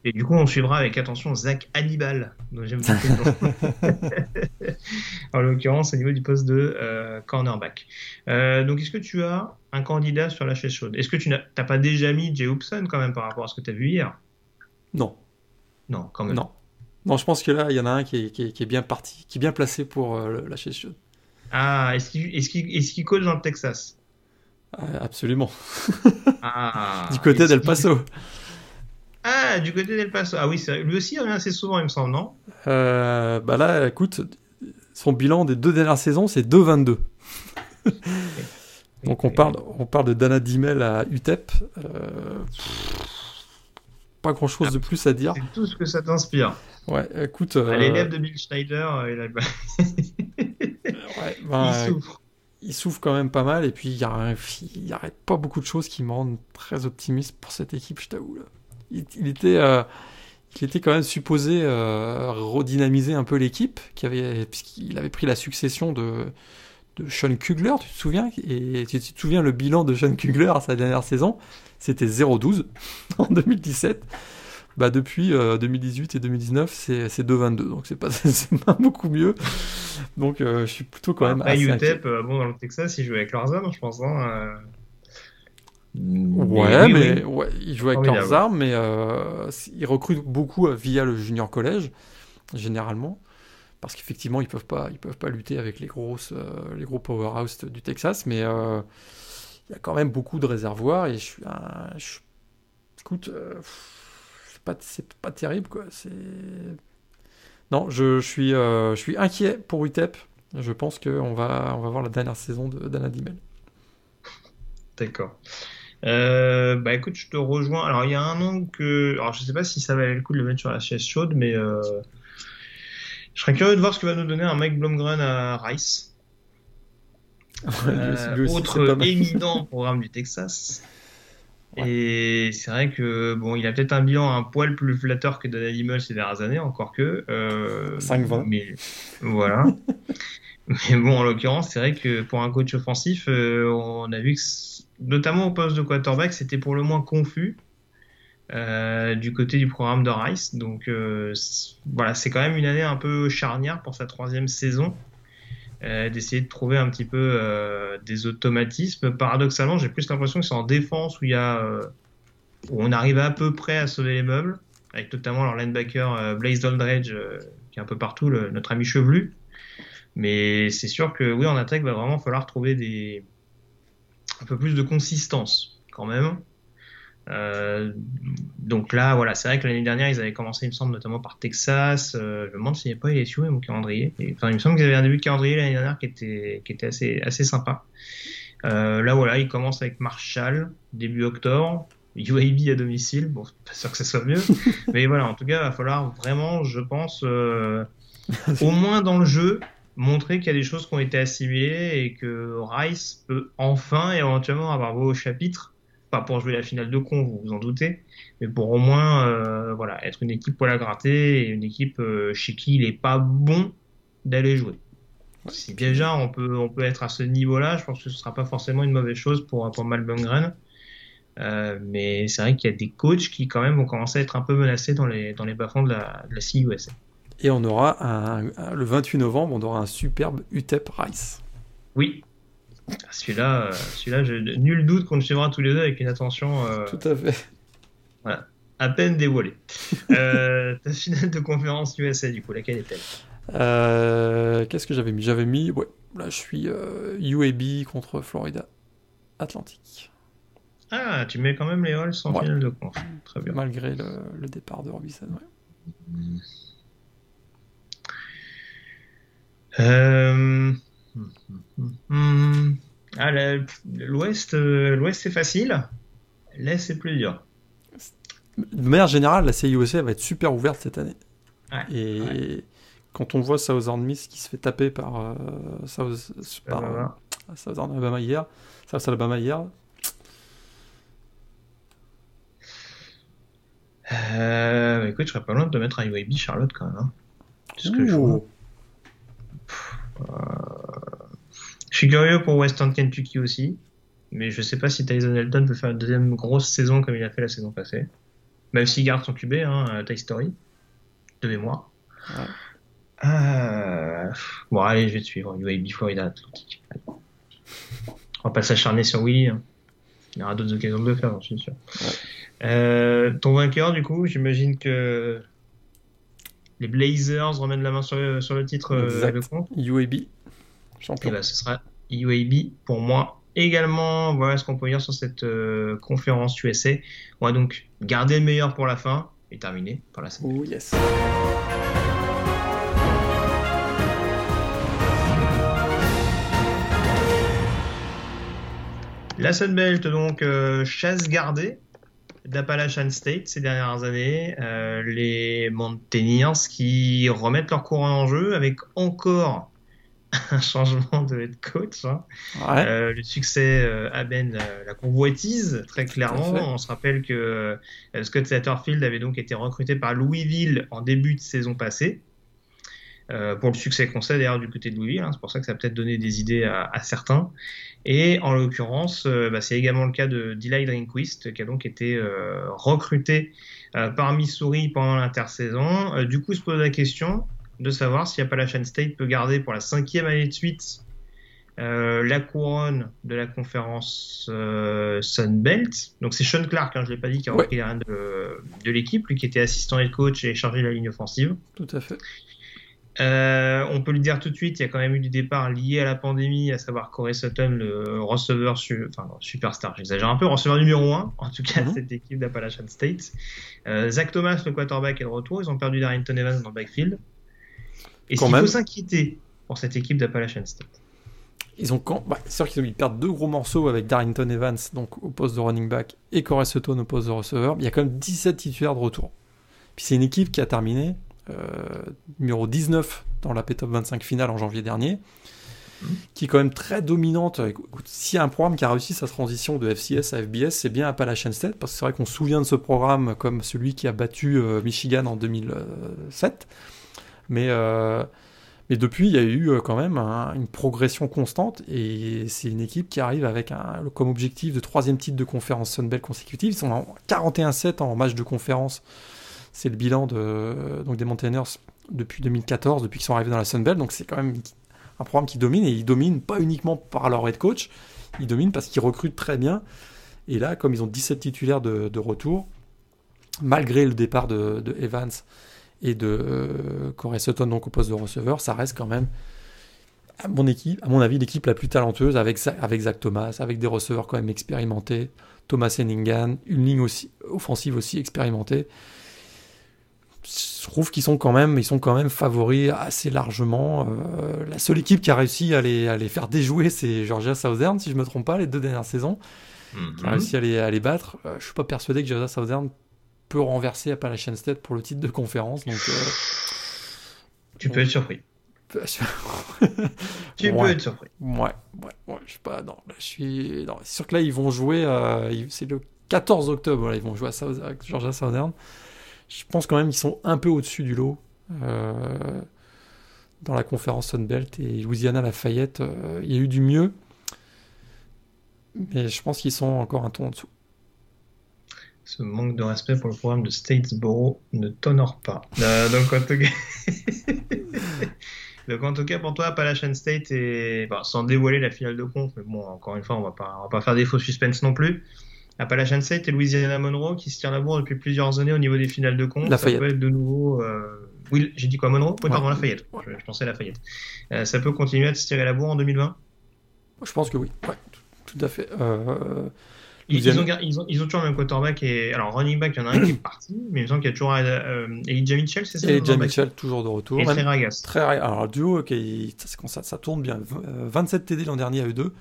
et du coup, on suivra avec attention Zach Hannibal, dont j'aime beaucoup En l'occurrence, au niveau du poste de euh, cornerback. Euh, donc, est-ce que tu as un candidat sur la chaise chaude? Est-ce que tu n'as pas déjà mis Jay Hoopson quand même par rapport à ce que tu as vu hier? Non. Non, quand même. Non. Non, je pense que là, il y en a un qui est, bien parti, qui est bien placé pour euh, la chaise chaude. Ah, est-ce qu'il est coach dans le Texas? Absolument. Ah, du côté d'El Paso. Ah, du côté d'El Paso. Ah oui, lui aussi il revient assez souvent, il me semble, non? Euh, Bah là, écoute, son bilan des deux dernières saisons, c'est 2-22. Donc on parle, on parle de Dana Dimel à UTEP. Euh, pas grand chose de plus à dire. C'est tout ce que ça t'inspire. Ouais, écoute. Euh... L'élève de Bill Schneider, euh, il, a... ouais, ben, il souffre. Il souffre quand même pas mal et puis il n'y a, pas beaucoup de choses qui me rendent très optimiste pour cette équipe, je t'avoue. Il, était, euh, il était quand même supposé euh, redynamiser un peu l'équipe, puisqu'il avait pris la succession de, de Sean Kugler, tu te souviens? Et tu te souviens le bilan de Sean Kugler à sa dernière saison? C'était 0-12 en 2017. Bah depuis 2018 euh, et 2019, c'est 2-22, donc c'est pas, pas beaucoup mieux. Donc je suis plutôt quand même. assez UTEP, bon, dans le Texas, ils jouaient avec leurs hommes, je pense. Hein, Ouais, mais, Ouais, il joue avec leurs armes, mais euh, il recrute beaucoup euh, via le junior collège, généralement, parce qu'effectivement, ils peuvent pas, ils peuvent pas lutter avec les grosses, euh, les gros powerhouse du Texas, mais euh, il y a quand même beaucoup de réservoirs et je suis, un, je, écoute, pas, c'est pas terrible quoi. C'est non, je, je suis, je suis inquiet pour UTEP. Je pense qu'on va, on va voir la dernière saison d'Anna Dimel. D'accord. Euh, bah écoute, je te rejoins. Alors il y a un nom que, alors je sais pas si ça valait le coup de le mettre sur la chaise chaude, mais euh... je serais curieux de voir ce que va nous donner un Mike Blomgren à Rice. euh, autre éminent programme du Texas. Et c'est vrai que bon, il a peut-être un bilan un poil plus flatteur que Donald Himmel ces dernières années, encore que. Euh, 5-20. Mais voilà. mais bon, en l'occurrence, c'est vrai que pour un coach offensif, euh, on a vu que notamment au poste de quarterback, c'était pour le moins confus euh, du côté du programme de Rice. Donc euh, voilà, c'est quand même une année un peu charnière pour sa troisième saison. Euh, d'essayer de trouver un petit peu des automatismes. Paradoxalement, j'ai plus l'impression que c'est en défense où il y a où on arrive à peu près à sauver les meubles, avec notamment leur linebacker Blaze Doldredge qui est un peu partout, notre ami chevelu. Mais c'est sûr que oui, en attaque, va vraiment falloir trouver des, un peu plus de consistance quand même. Euh, donc là, voilà, c'est vrai que l'année dernière, ils avaient commencé, il me semble, notamment par Texas. Euh, je me demande s'il n'y a pas LSU même au calendrier. enfin, il me semble qu'ils avaient un début de calendrier l'année dernière qui était, qui était assez, assez sympa. Euh, là, voilà, ils commencent avec Marshall, début octobre. UAB à domicile. Bon, pas sûr que ça soit mieux. mais voilà, en tout cas, il va falloir vraiment, je pense, au moins dans le jeu, montrer qu'il y a des choses qui ont été assimilées et que Rice peut enfin éventuellement avoir vos chapitres, pas pour jouer la finale de con, vous vous en doutez, mais pour au moins euh, voilà, être une équipe poil à gratter et une équipe euh, chez qui il n'est pas bon d'aller jouer. Si déjà on peut, on peut être à ce niveau-là, je pense que ce ne sera pas forcément une mauvaise chose pour, pour Malbungren. Euh, mais c'est vrai qu'il y a des coachs qui quand même vont commencer à être un peu menacés dans les, dans les bas-fonds de la, de la CUSA. Et on aura le 28 novembre, on aura un superbe UTEP Rice. Oui. Celui-là, euh, celui-là, nul doute qu'on le suivra tous les deux avec une attention. Euh, Tout à fait. Voilà. À peine dévoilée. euh, ta finale de conférence USA, du coup, laquelle est-elle? Euh, Qu'est-ce que j'avais mis? J'avais mis, ouais, là je suis UAB contre Florida Atlantique. Ah, tu mets quand même les Halls en finale de conf. Très bien. Malgré le, départ de Robinson, euh, ah, l'Ouest, euh, l'Ouest c'est facile. L'Est c'est plus dur. De manière générale, la CIOC va être super ouverte cette année. Et quand on voit Southern Miss qui se fait taper par, euh, South, par Southern Alabama hier, South Alabama hier, Euh, écoute, je serais pas loin de mettre un UAB Charlotte quand même. Hein. Ce que je, euh, je suis curieux pour Western Kentucky aussi. Mais je sais pas si Tyson Elton peut faire une deuxième grosse saison comme il a fait la saison passée. Même s'il garde son QB, hein, Ty Story, de mémoire. Euh... Bon, allez, je vais te suivre. UAB Florida Atlantic. On va pas s'acharner sur Willy. Hein. Il y aura d'autres occasions de le faire, j'en suis sûr. Euh, ton vainqueur, du coup, j'imagine que les Blazers remènent la main sur le, sur le titre euh. UAB, champion. Et bah, ce sera UAB pour moi également. Voilà ce qu'on peut dire sur cette euh, conférence USA. On va donc garder le meilleur pour la fin et terminer par la semaine. Oh yes. La Sunbelt, donc, chasse gardée d'Appalachian State ces dernières années, euh, les Mountaineers qui remettent leur courant en jeu avec encore un changement de head coach. Hein. Euh, le succès euh, amène la convoitise, très clairement. On se rappelle que Scott Satterfield avait donc été recruté par Louisville en début de saison passée. pour le succès qu'on sait d'ailleurs du côté de Louisville, hein. c'est pour ça que ça a peut-être donné des idées à, à certains. Et en l'occurrence, euh, bah, c'est également le cas de Delight Drinkwist, qui a donc été euh, recruté euh, par Missouri pendant l'intersaison. du coup, se pose la question de savoir si Appalachian State peut garder pour la cinquième année de suite la couronne de la conférence Sun Belt. Donc c'est Sean Clark, hein, je ne l'ai pas dit, qui a repris ouais. de, de l'équipe, lui qui était assistant head coach et chargé de la ligne offensive. Tout à fait. Euh, on peut le dire tout de suite, il y a quand même eu du départ lié à la pandémie, à savoir Corey Sutton, le receveur, enfin superstar, j'exagère un peu, receveur numéro 1, en tout cas, mm -hmm. cette équipe d'Appalachian State. Euh, Zach Thomas, le quarterback, est de retour, ils ont perdu Darrington Evans dans le backfield. Et s'il faut s'inquiéter pour cette équipe d'Appalachian State ils ont quand... bah, c'est sûr qu'ils ils perdent deux gros morceaux avec Darrington Evans donc au poste de running back et Corey Sutton au poste de receveur. Il y a quand même 17 titulaires de retour. Puis c'est une équipe qui a terminé euh, numéro 19 dans la P-Top 25 finale en janvier dernier, qui est quand même très dominante. S'il y a un programme qui a réussi sa transition de FCS à FBS, c'est bien Appalachian State, parce que c'est vrai qu'on se souvient de ce programme comme celui qui a battu euh, Michigan en 2007. Mais, euh, mais depuis, il y a eu quand même une progression constante, et c'est une équipe qui arrive avec un, comme objectif de troisième titre de conférence Sunbelt consécutive. Ils sont en 41-7 en match de conférence c'est le bilan de, donc des Mountaineers depuis 2014, depuis qu'ils sont arrivés dans la Sun Belt. Donc c'est quand même un programme qui domine et ils dominent pas uniquement par leur head coach, ils dominent parce qu'ils recrutent très bien. Et là, comme ils ont 17 titulaires de, retour, malgré le départ de, Evans et de euh, Corey Sutton donc au poste de receveur, ça reste quand même à mon équipe, à mon avis, l'équipe la plus talentueuse avec, avec Zach Thomas, avec des receveurs quand même expérimentés, Thomas Henningan, une ligne aussi offensive aussi expérimentée je trouve qu'ils sont quand même, ils sont quand même favoris assez largement. Euh, la seule équipe qui a réussi à les, à les faire déjouer, c'est Georgia Southern, si je me trompe pas, les deux dernières saisons, qui a réussi à les, à les battre. Euh, je suis pas persuadé que Georgia Southern peut renverser Appalachian State pour le titre de conférence. Donc, euh, tu peux être surpris. tu peux être surpris. Ouais, ouais, ouais, je suis pas. Non, je suis. C'est sûr que là, ils vont jouer. c'est le 14 octobre, là, ils vont jouer à South, Georgia Southern je pense quand même qu'ils sont un peu au-dessus du lot euh, dans la conférence Sunbelt et Louisiana Lafayette. Euh, il y a eu du mieux, mais je pense qu'ils sont encore un ton en dessous. Ce manque de respect pour le programme de Statesboro ne t'honore pas. Euh, donc, en tout cas... donc, en tout cas, pour toi, Appalachian State, et... sans dévoiler la finale de compte, mais bon, encore une fois, on va pas, on va pas faire des faux suspens non plus. Appalachian State et Louisiana Monroe qui se tirent la bourre depuis plusieurs années au niveau des finales de compte. Ça peut être de nouveau. Euh... Oui, j'ai dit quoi, Monroe? Oui, pardon, Lafayette. Je, je, pensais Lafayette. Euh, ça peut continuer à se tirer la bourre en 2020 Je pense que oui. Ouais, tout à fait. Euh... Ils, ont, ils, ont, ils, ont, toujours le même quarterback. Et, alors, running back, il y en a un qui est parti, mais il me semble qu'il y a toujours euh, Elijah Mitchell, c'est ça Elijah Mitchell, toujours de retour. Et très ragas. Très Alors, le duo, okay, ça, ça, tourne bien. 27 TD l'an dernier à eux deux.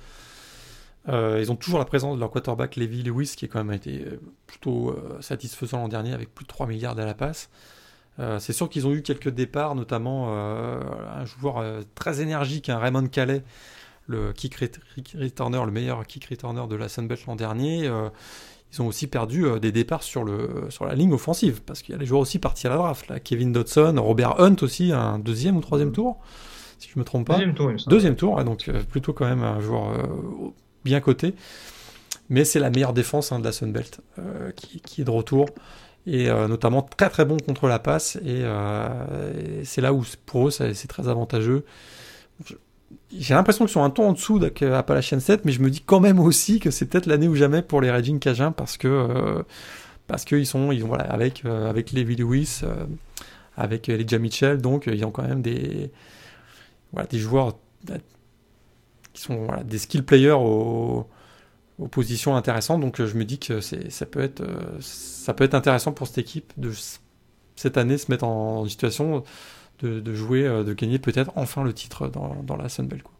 Euh, ils ont toujours la présence de leur quarterback Levi Lewis, qui a quand même été euh, plutôt euh, satisfaisant l'an dernier, avec plus de 3 milliards à la passe. c'est sûr qu'ils ont eu quelques départs, notamment un joueur très énergique, un Raymond Calais, le kick returner, le meilleur kick returner de la Sunbelt l'an dernier. ils ont aussi perdu des départs sur, le, sur la ligne offensive, parce qu'il y a des joueurs aussi partis à la draft. Là. Kevin Dodson, Robert Hunt aussi, un deuxième ou troisième tour, si je ne me trompe pas. Deuxième tour, Deuxième tour, donc plutôt quand même un joueur bien coté. Mais c'est la meilleure défense hein, de la Sunbelt euh, qui, qui, est de retour. Et euh, notamment très très bon contre la passe. Et, euh, c'est là où pour eux c'est très avantageux. J'ai l'impression qu'ils sont un ton en dessous d'Appalachian 7, mais je me dis quand même aussi que c'est peut-être l'année ou jamais pour les Raging Cajun parce que parce qu'ils sont ils ont, voilà, avec avec Levi Lewis, avec Elijah Mitchell, donc ils ont quand même des voilà, des joueurs qui sont des skill players aux, positions intéressantes. Donc je me dis que ça peut, être, euh, ça peut être intéressant pour cette équipe de cette année se mettre en, situation de, jouer, euh, de gagner peut-être enfin le titre dans, dans la Sunbelt. Quoi.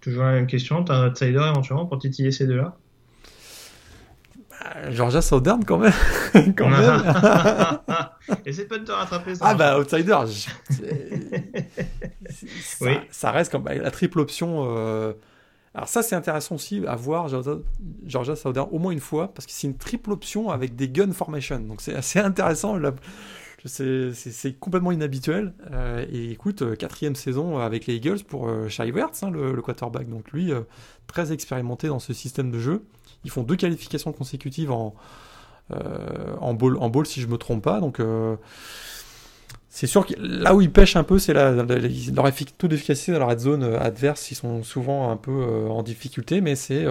Toujours la même question, tu as un outsider éventuellement pour titiller ces deux-là? Bah, Georgia Southern quand même. quand même. Essaye pas de te rattraper ça. Ah bah outsider, ça, oui. ça, reste comme bah, la triple option. Euh, alors ça c'est intéressant aussi à voir Georgia Southern au moins une fois parce que c'est une triple option avec des gun formation. Donc c'est assez intéressant. C'est complètement inhabituel. Euh, et écoute, euh, quatrième saison avec les Eagles pour euh, Shai hein, le, quarterback. Donc lui, très expérimenté dans ce système de jeu. Ils font deux qualifications consécutives en, euh, en, ball, si je me trompe pas. Donc, euh, c'est sûr que là où ils pêchent un peu, c'est leur taux d'efficacité dans la red zone euh, adverse. Ils sont souvent un peu en difficulté, mais c'est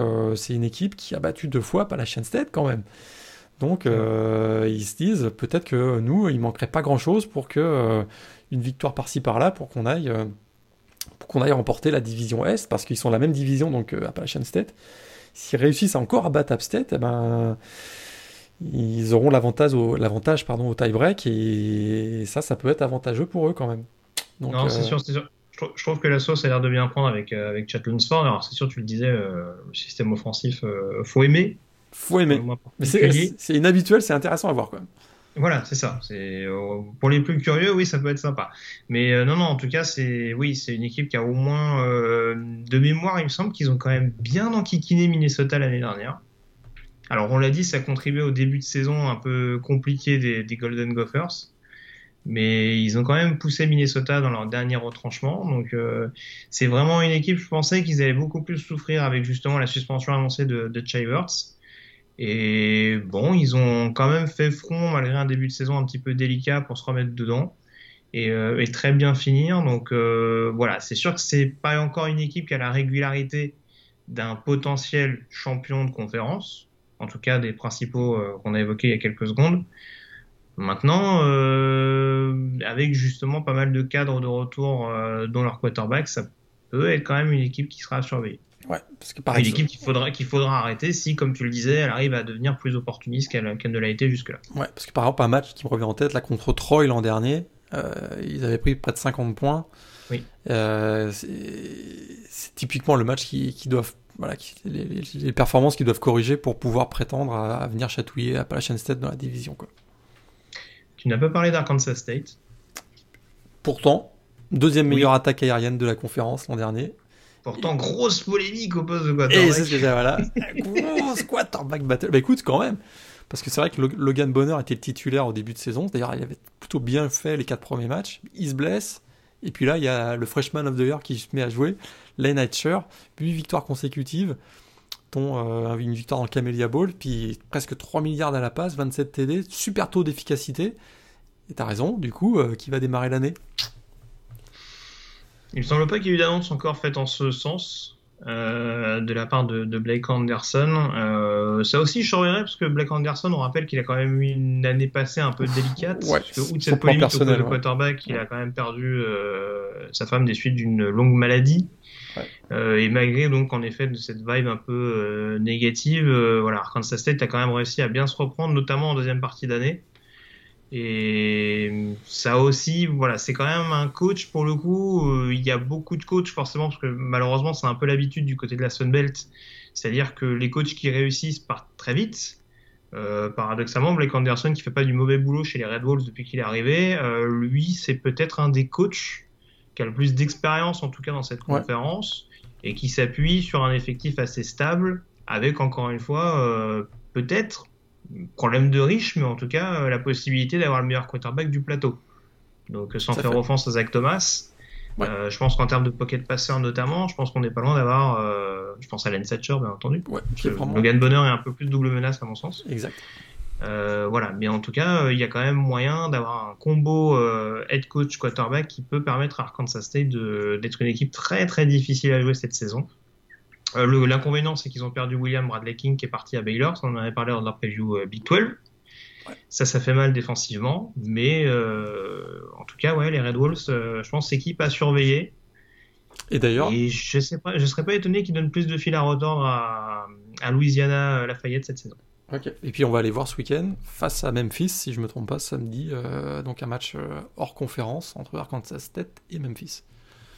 une équipe qui a battu deux fois pas la State quand même. Donc ils se disent peut-être que nous, il manquerait pas grand-chose pour que une victoire par-ci par-là pour qu'on aille pour qu'on aille remporter la division Est parce qu'ils sont la même division donc Appalachian State. S'ils réussissent encore à battre App State, eh ben ils auront l'avantage au, l'avantage, pardon, au tie-break et ça, ça peut être avantageux pour eux quand même. non, c'est sûr, c'est sûr. Je trouve que la sauce a l'air de bien prendre avec, euh, avec Chatlansford. Alors, c'est sûr, tu le disais, euh, le système offensif, euh, faut aimer. Faut aimer. Mais c'est, inhabituel, c'est intéressant à voir quand même. Voilà, c'est ça. C'est pour les plus curieux, oui, ça peut être sympa. Mais non, non, en tout cas, c'est oui, c'est une équipe qui a au moins de mémoire. Il me semble qu'ils ont quand même bien enquiquiné Minnesota l'année dernière. Alors, on l'a dit, ça a contribué au début de saison un peu compliqué des, Golden Gophers. Mais ils ont quand même poussé Minnesota dans leur dernier retranchement. Donc, euh, c'est vraiment une équipe, je pensais qu'ils allaient beaucoup plus souffrir avec justement la suspension annoncée de, de Chivers. Et bon, ils ont quand même fait front malgré un début de saison un petit peu délicat pour se remettre dedans et, euh, très bien finir. Donc euh, voilà, c'est sûr que c'est pas encore une équipe qui a la régularité d'un potentiel champion de conférence en tout cas des principaux euh, qu'on a évoqués il y a quelques secondes. Maintenant, euh, avec justement pas mal de cadres de retour dans leur quarterback, ça peut être quand même une équipe qui sera surveillée. Ouais, parce que par une équipe qu'il faudra, qu'il faudra arrêter si, comme tu le disais, elle arrive à devenir plus opportuniste qu'elle, ne l'a été jusque-là. Ouais, parce que par exemple, un match qui me revient en tête, là, contre Troy l'an dernier, ils avaient pris près de 50 points. Oui. c'est, typiquement le match qui, qui doivent voilà, les, performances qu'ils doivent corriger pour pouvoir prétendre à, venir chatouiller Appalachian State dans la division. Quoi. Tu n'as pas parlé d'Arkansas State. Pourtant, deuxième meilleure attaque aérienne de la conférence l'an dernier. Pourtant, grosse polémique au poste de quarterback. Et c'est voilà. grosse quarterback battle. Bah écoute, quand même. Parce que c'est vrai que Logan Bonner était le titulaire au début de saison. D'ailleurs, il avait plutôt bien fait les quatre premiers matchs. Il se blesse. Et puis là, il y a le freshman of the year qui se met à jouer, Lane Hatcher, 8 victoires consécutives, dont euh, une victoire le Camellia Bowl, puis presque 3 milliards à la passe, 27 TD, super taux d'efficacité. Et t'as raison, du coup, euh, qui va démarrer l'année Il me semble pas qu'il y ait eu d'annonce encore faite en ce sens. Euh, de la part de, Blake Anderson. Euh, ça aussi, je surveillerai parce que Blake Anderson, on rappelle qu'il a quand même eu une année passée un peu délicate. Ouais, parce que, outre cette polémique au de quarterback, il a quand même perdu euh, sa femme des suites d'une longue maladie. et malgré donc en effet de cette vibe un peu négative, voilà, Arkansas State a quand même réussi à bien se reprendre, notamment en deuxième partie d'année. Et ça aussi, voilà, c'est quand même un coach pour le coup. il y a beaucoup de coachs forcément parce que malheureusement c'est un peu l'habitude du côté de la Sun Belt, c'est-à-dire que les coachs qui réussissent partent très vite. Euh, paradoxalement, Blake Anderson qui fait pas du mauvais boulot chez les Red Wolves depuis qu'il est arrivé, euh, lui c'est peut-être un des coachs qui a le plus d'expérience en tout cas dans cette conférence et qui s'appuie sur un effectif assez stable avec encore une fois euh, peut-être problème de riche mais en tout cas la possibilité d'avoir le meilleur quarterback du plateau. Donc sans faire offense à Zach Thomas, je pense qu'en termes de pocket passeur notamment, je pense qu'on n'est pas loin d'avoir je pense à Len Satcher, bien entendu. Ouais, Logan Bonner est un peu plus double menace, à mon sens. Exact. Euh, voilà, mais en tout cas, euh, il y a quand même moyen d'avoir un combo euh, head coach quarterback qui peut permettre à Arkansas State d'être une équipe très très difficile à jouer cette saison. L'inconvénient, c'est qu'ils ont perdu William Bradley King qui est parti à Baylor, on en avait parlé dans leur preview Big 12. Ça, ça fait mal défensivement, mais en tout cas, ouais, les Red Wolves, je pense, équipe à surveiller. Et d'ailleurs. je je serais pas étonné qu'ils donnent plus de fil à retordre à, Louisiana Lafayette cette saison. Ok. Et puis on va aller voir ce week-end face à Memphis, si je me trompe pas, samedi. Euh, donc un match euh, hors conférence entre Arkansas State et Memphis.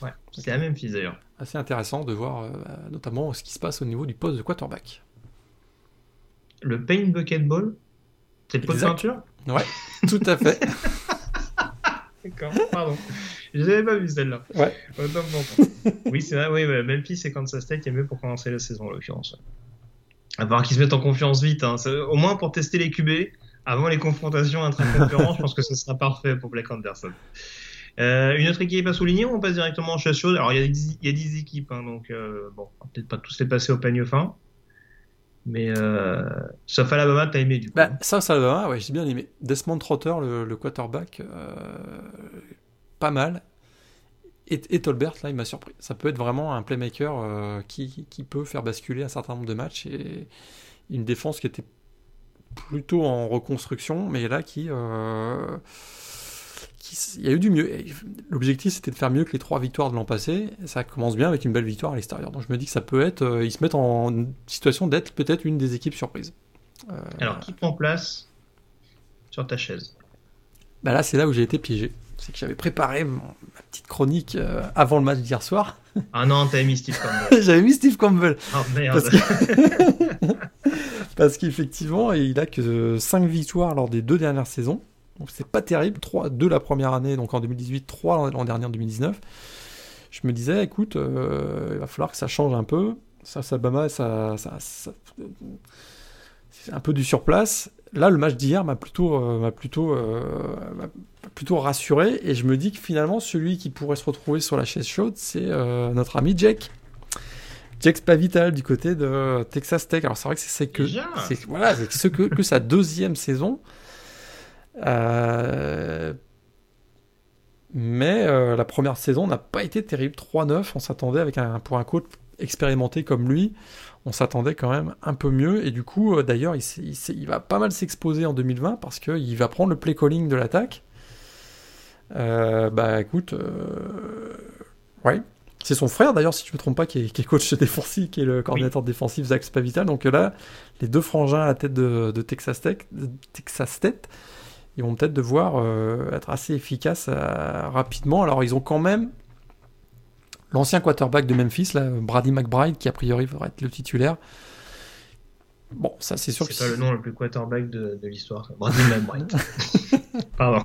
Ouais, c'est à Memphis d'ailleurs. Assez intéressant de voir euh, notamment ce qui se passe au niveau du poste de quarterback. Le Pain Bucket Ball C'est le pot de peinture? Ouais, tout à fait. D'accord, pardon. Je n'avais pas vu celle-là. Ouais. oui, c'est vrai, oui, ouais, Memphis et Kansas State, il y a mieux pour commencer la saison, en l'occurrence. À part qu'ils se mettent en confiance vite. Hein. Au moins pour tester les QB, avant les confrontations intra-conférences, je pense que ce sera parfait pour Blake Anderson. Euh, une autre équipe à souligner ou on passe directement en chasse chaude Alors, il y, a 10, il y a 10 équipes, hein, donc euh, bon, peut-être pas tous les passer au peigne fin. Mais euh, sauf Alabama, t'as aimé du coup. Bah, ça, Alabama, ouais, j'ai bien aimé. Desmond Trotter, le, le quarterback, euh, pas mal. Et, Tolbert, là, il m'a surpris. Ça peut être vraiment un playmaker euh, qui, qui, peut faire basculer un certain nombre de matchs et une défense qui était plutôt en reconstruction, mais là qui, il y a eu du mieux. L'objectif c'était de faire mieux que les trois victoires de l'an passé. ça commence bien avec une belle victoire à l'extérieur. Donc je me dis que ça peut être, euh, ils se mettent en situation d'être peut-être une des équipes surprises. Alors qui prend place sur ta chaise? Bah là c'est là où j'ai été piégé c'est que j'avais préparé ma petite chronique euh, avant le match d'hier soir. Ah non, t'avais mis Steve Campbell. j'avais mis Steve Campbell. Oh merde. Parce qu'effectivement, il a que 5 victoires lors des deux dernières saisons. Donc c'est pas terrible. 3, 2 la première année, donc en 2018, 3 l'an dernier en 2019. Je me disais, écoute, euh, il va falloir que ça change un peu. Ça, ça, ça, ça, ça c'est un peu du surplace. Là, le match d'hier m'a plutôt, euh, m'a plutôt, plutôt rassuré et je me dis que finalement celui qui pourrait se retrouver sur la chaise chaude c'est euh, notre ami Jack. Jack Spavital du côté de Texas Tech. Alors c'est vrai que c'est que c'est voilà c'est ce que, que sa deuxième saison. Euh, mais euh, la première saison n'a pas été terrible. 3-9, on s'attendait avec un pour un coach expérimenté comme lui, on s'attendait quand même un peu mieux. Et du coup, d'ailleurs, il, il, il, va pas mal s'exposer en 2020 parce qu'il va prendre le play calling de l'attaque. Euh, bah écoute, euh, ouais. C'est son frère d'ailleurs, si je ne me trompe pas, qui est, coach défensif, qui est le coordinateur défensif Zach Spavital. Donc là, les deux frangins à la tête de, Texas Tech, Texas Tech, ils vont peut-être devoir euh, être assez efficaces rapidement. Alors ils ont quand même l'ancien quarterback de Memphis, là, Brady McBride, qui a priori devrait être le titulaire. Bon, ça c'est sûr. C'est pas le nom le plus quarterback de, de l'histoire, Brady McBride. Pardon.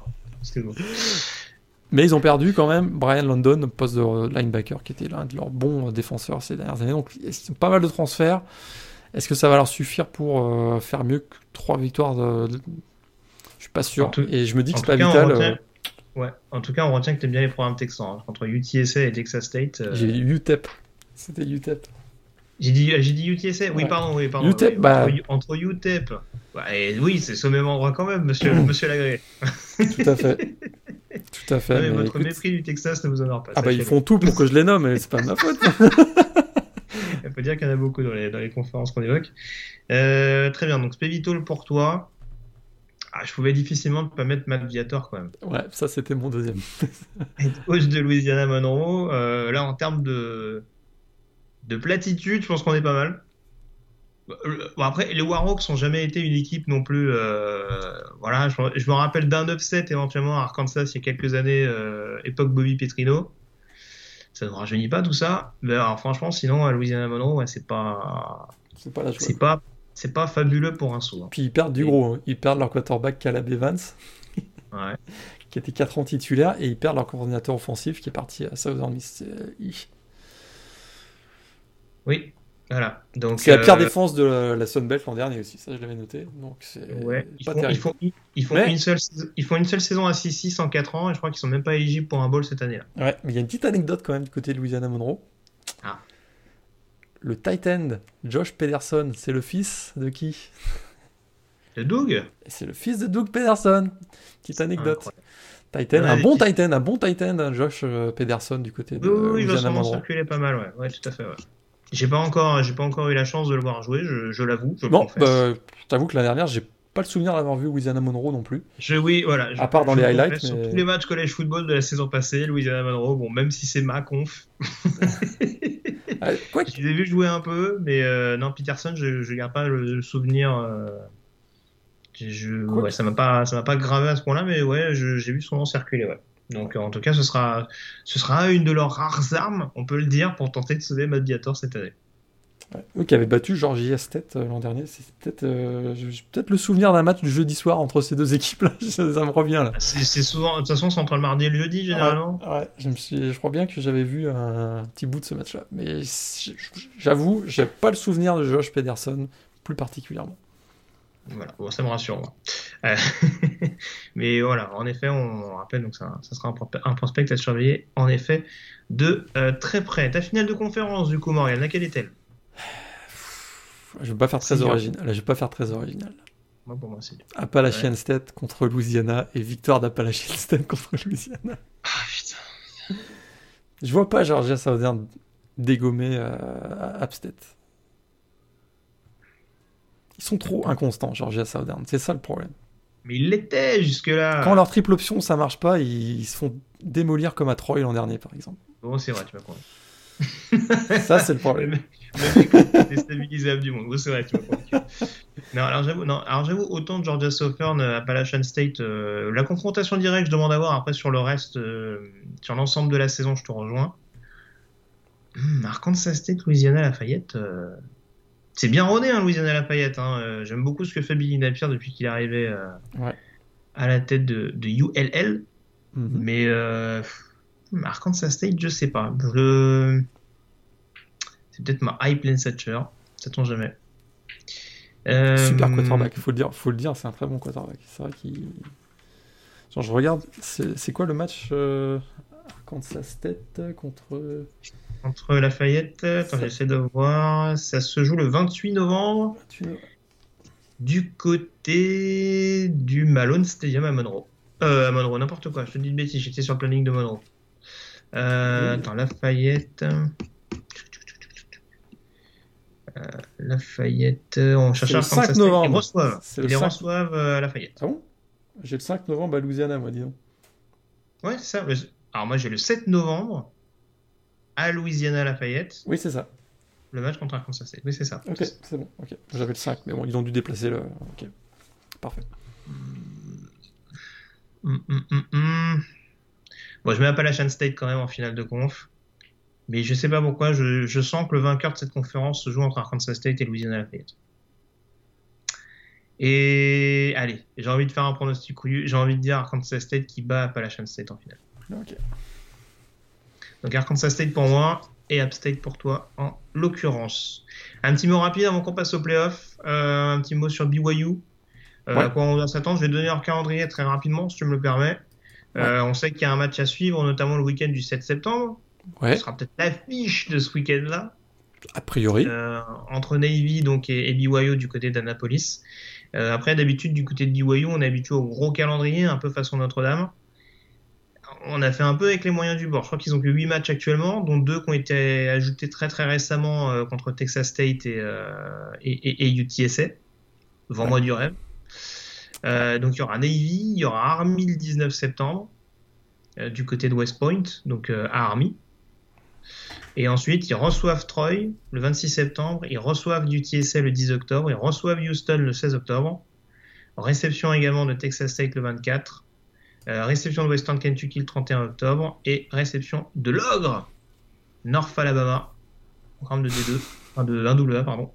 Mais ils ont perdu quand même Brian London, poste de linebacker, qui était l'un de leurs bons défenseurs ces dernières années. Donc, ils ont pas mal de transferts. Est-ce que ça va leur suffire pour euh, faire mieux que trois victoires de... Je suis pas sûr. Et je me dis que c'est pas vital. Euh, ouais. En tout cas, on retient que tu aimes bien les programmes texans. Hein. Entre UTSA et Texas State. Euh, J'ai UTEP. C'était UTEP. J'ai dit, j'ai dit UTSA Oui, pardon. Oui, pardon. UTEP, bah... Entre, UTEP. oui, c'est ce même endroit quand même, monsieur, monsieur Lagré. Tout à fait. Tout à fait. mais votre mépris du Texas ne vous honore pas. Ah bah ils font tout pour que je les nomme, mais c'est pas de ma faute. On peut dire qu'il y en a beaucoup dans les, dans les conférences qu'on évoque. Euh, très bien, donc Spevitol pour toi. Ah, je pouvais difficilement ne pas mettre Matt Viator quand même. Ouais, ça c'était mon deuxième. Coach de Louisiana Monroe. Euh, là, en termes de, de platitude, je pense qu'on est pas mal. Bon, après, les Warhawks n'ont jamais été une équipe non plus. voilà, je, me rappelle d'un upset éventuellement à Arkansas il y a quelques années, époque Bobby Petrino. Ça ne rajeunit pas tout ça. Mais alors, franchement, sinon, à Louisiana Monroe, c'est pas. C'est pas la C'est pas, c'est pas fabuleux pour un saut. Hein. Puis ils perdent du gros. Hein. Ils perdent leur quarterback Caleb Evans, ouais. qui était 4 ans titulaire, et ils perdent leur coordinateur offensif qui est parti à Southern Miss. Oui, voilà. Donc c'est la pire euh, défense de la, la Sunbelt l'an dernier aussi, ça je l'avais noté. Donc c'est ouais. ils, font, ils, font, ils, font une seule, ils font une seule saison à 6-6 en 4 ans et je crois qu'ils sont même pas éligibles pour un bowl cette année-là. Ouais, mais il y a une petite anecdote quand même du côté de Louisiana Monroe. Le tight end Josh Pederson, c'est le fils de qui? De Doug? C'est le fils de Doug Pederson. Petite anecdote. Titan, un bon Titan, un bon Titan, Josh euh, Pederson du côté de Oui, oui, il va sûrement circuler pas mal, ouais. ouais, tout à fait, ouais. J'ai pas encore, j'ai pas encore eu la chance de le voir jouer, je, l'avoue. bon, bah, je t'avoue que la dernière, j'ai pas le souvenir d'avoir vu Louisiana Monroe non plus. Je, oui, voilà. à part dans les highlights. Sur tous les matchs collège football de la saison passée, Louisiana Monroe, bon, même si c'est ma conf. Ah, quoi Je les ai vus jouer un peu, mais euh, non, Peterson, je, garde pas le souvenir. Euh, je, ouais, ça m'a pas, ça m'a pas gravé à ce point-là, mais ouais, j'ai vu son nom circuler, ouais. Donc en tout cas, ce sera, ce sera une de leurs rares armes, on peut le dire, pour tenter de sauver Matt cette année. Eux qui avaient battu Georgie Estet euh, l'an dernier, c'est peut-être euh, peut-être le souvenir d'un match du jeudi soir entre ces deux équipes-là, ça, me revient là. C'est souvent, de toute façon, c'est entre le mardi et le jeudi généralement. Ouais, je, me suis, je crois bien que j'avais vu un petit bout de ce match-là. Mais j'avoue, j'ai pas le souvenir de Josh Pederson plus particulièrement. Voilà, ça me rassure. Euh, mais voilà, en effet, on rappelle, donc ça, ça sera un, prospect à surveiller, en effet, de très près. Ta finale de conférence, du coup, Morgan, laquelle est-elle? Je vais pas faire très original. je vais pas faire très original. Moi, pour moi, c'est Appalachian State contre Louisiana et victoire d'Appalachian State contre Louisiana. Ah putain. Je vois pas Georgia Southern dégommer euh, App State. Ils sont trop inconstants, Georgia Southern. C'est ça le problème. Mais ils l'étaient jusque-là. Quand leur triple option ça marche pas, ils, se font démolir comme à Troy l'an dernier, par exemple. Bon, c'est vrai, tu vas prendre. Ça, c'est le problème. déstabilisable du monde. c'est vrai, tu Non, alors j'avoue, non, alors j'avoue, autant Georgia Southern, euh, Appalachian State, euh, la confrontation directe, je demande à voir. Après, sur le reste, euh, sur l'ensemble de la saison, je te rejoins. Hum, Arkansas State, Louisiana Lafayette. C'est bien rodé, hein, Louisiana Lafayette. Hein. J'aime beaucoup ce que fait Billy Napier depuis qu'il est arrivé à la tête de, de ULL. Mm-hmm. Mais Arkansas State, je sais pas. Je... C'est peut-être ma hype Lane Satcher. Ça tombe jamais. Super euh, quarterback, il faut le dire, faut le dire, c'est un très bon quarterback. C'est vrai qu'il. Genre, je regarde, c'est quoi le match euh, Kansas State contre. Contre Lafayette, attends, j'essaie de voir. Ça se joue le 28 novembre. Du côté du Malone Stadium à Monroe. Euh, à Monroe, n'importe quoi, je te dis une bêtise, j'étais sur le planning de Monroe. Euh, Attends, Lafayette. Euh, Lafayette, on cherche le 5 novembre. Ils reçoivent, ils les reçoivent euh, à Lafayette. Ah bon? J'ai le 5 novembre à Louisiana, moi, dis donc. Ouais, c'est ça. Alors, moi, j'ai le 7 novembre à Louisiana Lafayette. Oui, c'est ça. Le match contre Arkansas State. Oui, c'est ça. Ok, c'est bon. Ok. J'avais le 5, mais bon, ils ont dû déplacer le. Ok. Parfait. Hum, hum, hum, bon, je mets Appalachian State quand même en finale de conf. Mais je sais pas pourquoi, je, sens que le vainqueur de cette conférence se joue entre Arkansas State et Louisiana Lafayette. Et allez, j'ai envie de faire un pronostic couillu. J'ai envie de dire Arkansas State qui bat Appalachian State en finale. Ok. Donc Arkansas State pour moi et App State pour toi en l'occurrence. Un petit mot rapide avant qu'on passe au playoff. Euh, un petit mot sur BYU. Euh, À quoi on doit s'attendre? Je vais donner leur calendrier très rapidement si tu me le permets. Euh, on sait qu'il y a un match à suivre, notamment le week-end du 7 septembre. Ouais. Ce sera peut-être l'affiche de ce week-end-là. A priori. Euh, entre Navy donc, et, BYU du côté d'Annapolis. Euh, après, d'habitude, du côté de BYU, on est habitué au gros calendrier, un peu façon Notre-Dame. On a fait un peu avec les moyens du bord. Je crois qu'ils ont que 8 matchs actuellement, dont 2 qui ont été ajoutés très très récemment contre Texas State et, et, et, UTSA. Vends moi du rêve. Donc il y aura Navy, il y aura Army le 19 septembre. Euh, du côté de West Point, donc euh, à Army. Et ensuite, ils reçoivent Troy le 26 septembre, ils reçoivent du TSA le 10 octobre, ils reçoivent Houston le 16 octobre. Réception également de Texas State le 24. Euh, réception de Western Kentucky le 31 octobre. Et réception de l'Ogre, North Alabama, programme de D2, enfin de 1AA, pardon,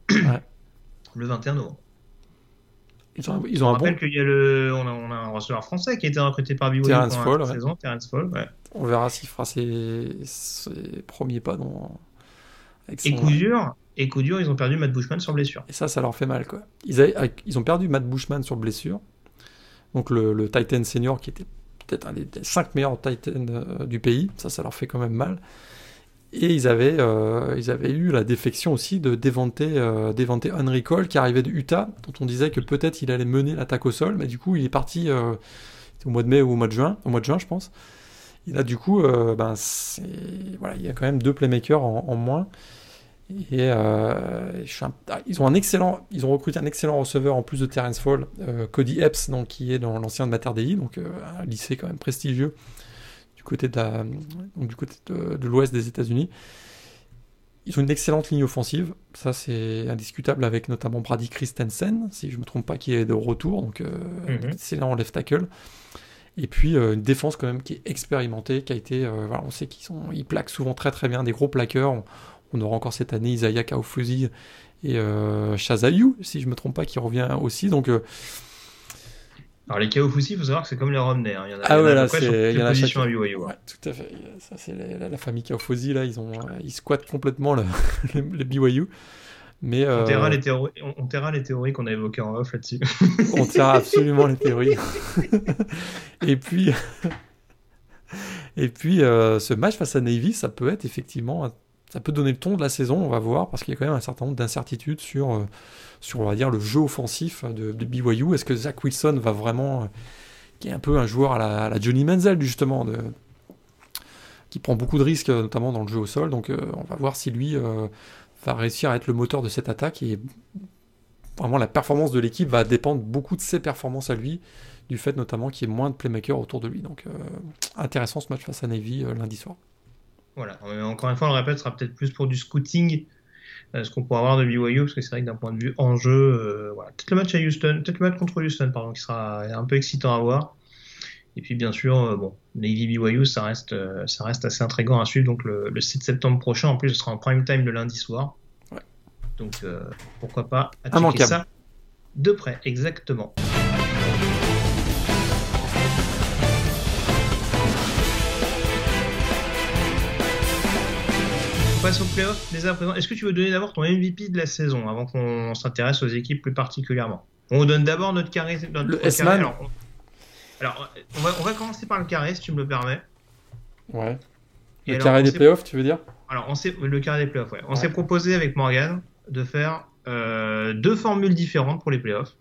le 21 novembre. Ils ont, ils ont on un rappelle bon. qu'il y a le, on a, on a un receveur français qui a été recruté par BYU Terrence Fall, la ouais. saison, Terrence Fall, ouais. On verra s'il fera ses, ses premiers pas dans. Avec Et son- coup dur, et coup dur, ils ont perdu Matt Bushman sur blessure. Et ça, ça leur fait mal, quoi. Ils, avaient- ils ont perdu Matt Bushman sur blessure. Donc le, le Titan senior qui était peut-être un des, des cinq meilleurs Titans euh, du pays. Ça, ça leur fait quand même mal. Et ils avaient, euh, ils avaient eu la défection aussi de Devante, euh, Henry Cole qui arrivait de Utah, dont on disait que peut-être il allait mener l'attaque au sol, mais du coup il est parti euh, au mois de mai ou au mois de juin, au mois de juin je pense. Et là du coup, euh, ben, voilà, il y a quand même deux playmakers en, moins. Et ah, ils ont un excellent, ils ont recruté un excellent receveur en plus de Terrence Fall, Cody Epps, donc qui est dans l'ancien de Mater Dei, donc un lycée quand même prestigieux du côté de la- donc du côté de, de l'ouest des États-Unis. Ils ont une excellente ligne offensive, ça c'est indiscutable avec notamment Brady Christensen, si je me trompe pas, qui est de retour, donc euh, Mhm. excellent left tackle. Et puis euh, une défense quand même qui est expérimentée, qui a été, euh, voilà, on sait qu'ils sont, ils plaquent souvent très très bien des gros plaqueurs. On, on aura encore cette année Isaiah Kaufuzi et euh, Shazayou, si je me trompe pas, qui revient aussi. Donc euh, Alors les Kaofusi, il faut savoir que c'est comme les Romney. hein. Il y en a, Ah il y en a ouais, là, il y en a chaque- à BYU. ouais. Tout à fait. Ça, c'est la, la famille Kaufosi, là, ils, ont, euh, ils squattent complètement le, le, le BYU. Mais euh, On taira les théories, on, on taira les théories qu'on a évoquées en off là-dessus. on tient absolument les théories. et puis, et puis euh, ce match face à Navy, ça peut être effectivement, un- ça peut donner le ton de la saison, on va voir, parce qu'il y a quand même un certain nombre d'incertitudes sur, euh, sur, on va dire, le jeu offensif de, de BYU. Est-ce que Zach Wilson va vraiment, euh, qui est un peu un joueur à la, Johnny Manziel, justement, qui prend beaucoup de risques, notamment dans le jeu au sol. Donc, euh, on va voir si lui va réussir à être le moteur de cette attaque. Et vraiment, la performance de l'équipe va dépendre beaucoup de ses performances à lui, du fait notamment qu'il y ait moins de playmakers autour de lui. Donc, intéressant ce match face à Navy lundi soir. Voilà. Euh, Encore une fois, on le répète, ce sera peut-être plus pour du scouting, euh, ce qu'on pourra avoir de BYU, parce que c'est vrai que d'un point de vue en jeu, euh, voilà. peut-être le match à Houston, peut-être le match contre Houston, pardon, qui sera un peu excitant à voir. Et puis bien sûr, bon, Navy BYU, ça reste, ça reste assez intriguant à suivre. Donc le, le 7 septembre prochain, en plus, ce sera en prime time le lundi soir. Ouais. Donc euh, pourquoi pas à checker ça de près, exactement. Passe au playoff dès à présent. Est-ce que tu veux donner d'abord ton MVP de la saison avant qu'on s'intéresse aux équipes plus particulièrement? On donne d'abord notre carré. Notre Le carré. S-Man. Alors, on... alors, on va, on va commencer par le carré, si tu me le permets. Ouais. Et Le alors, carré des playoffs, tu veux dire? Alors, on s'est le carré des playoffs, ouais. On Ouais. s'est proposé avec Morgan de faire euh, deux formules différentes pour les playoffs.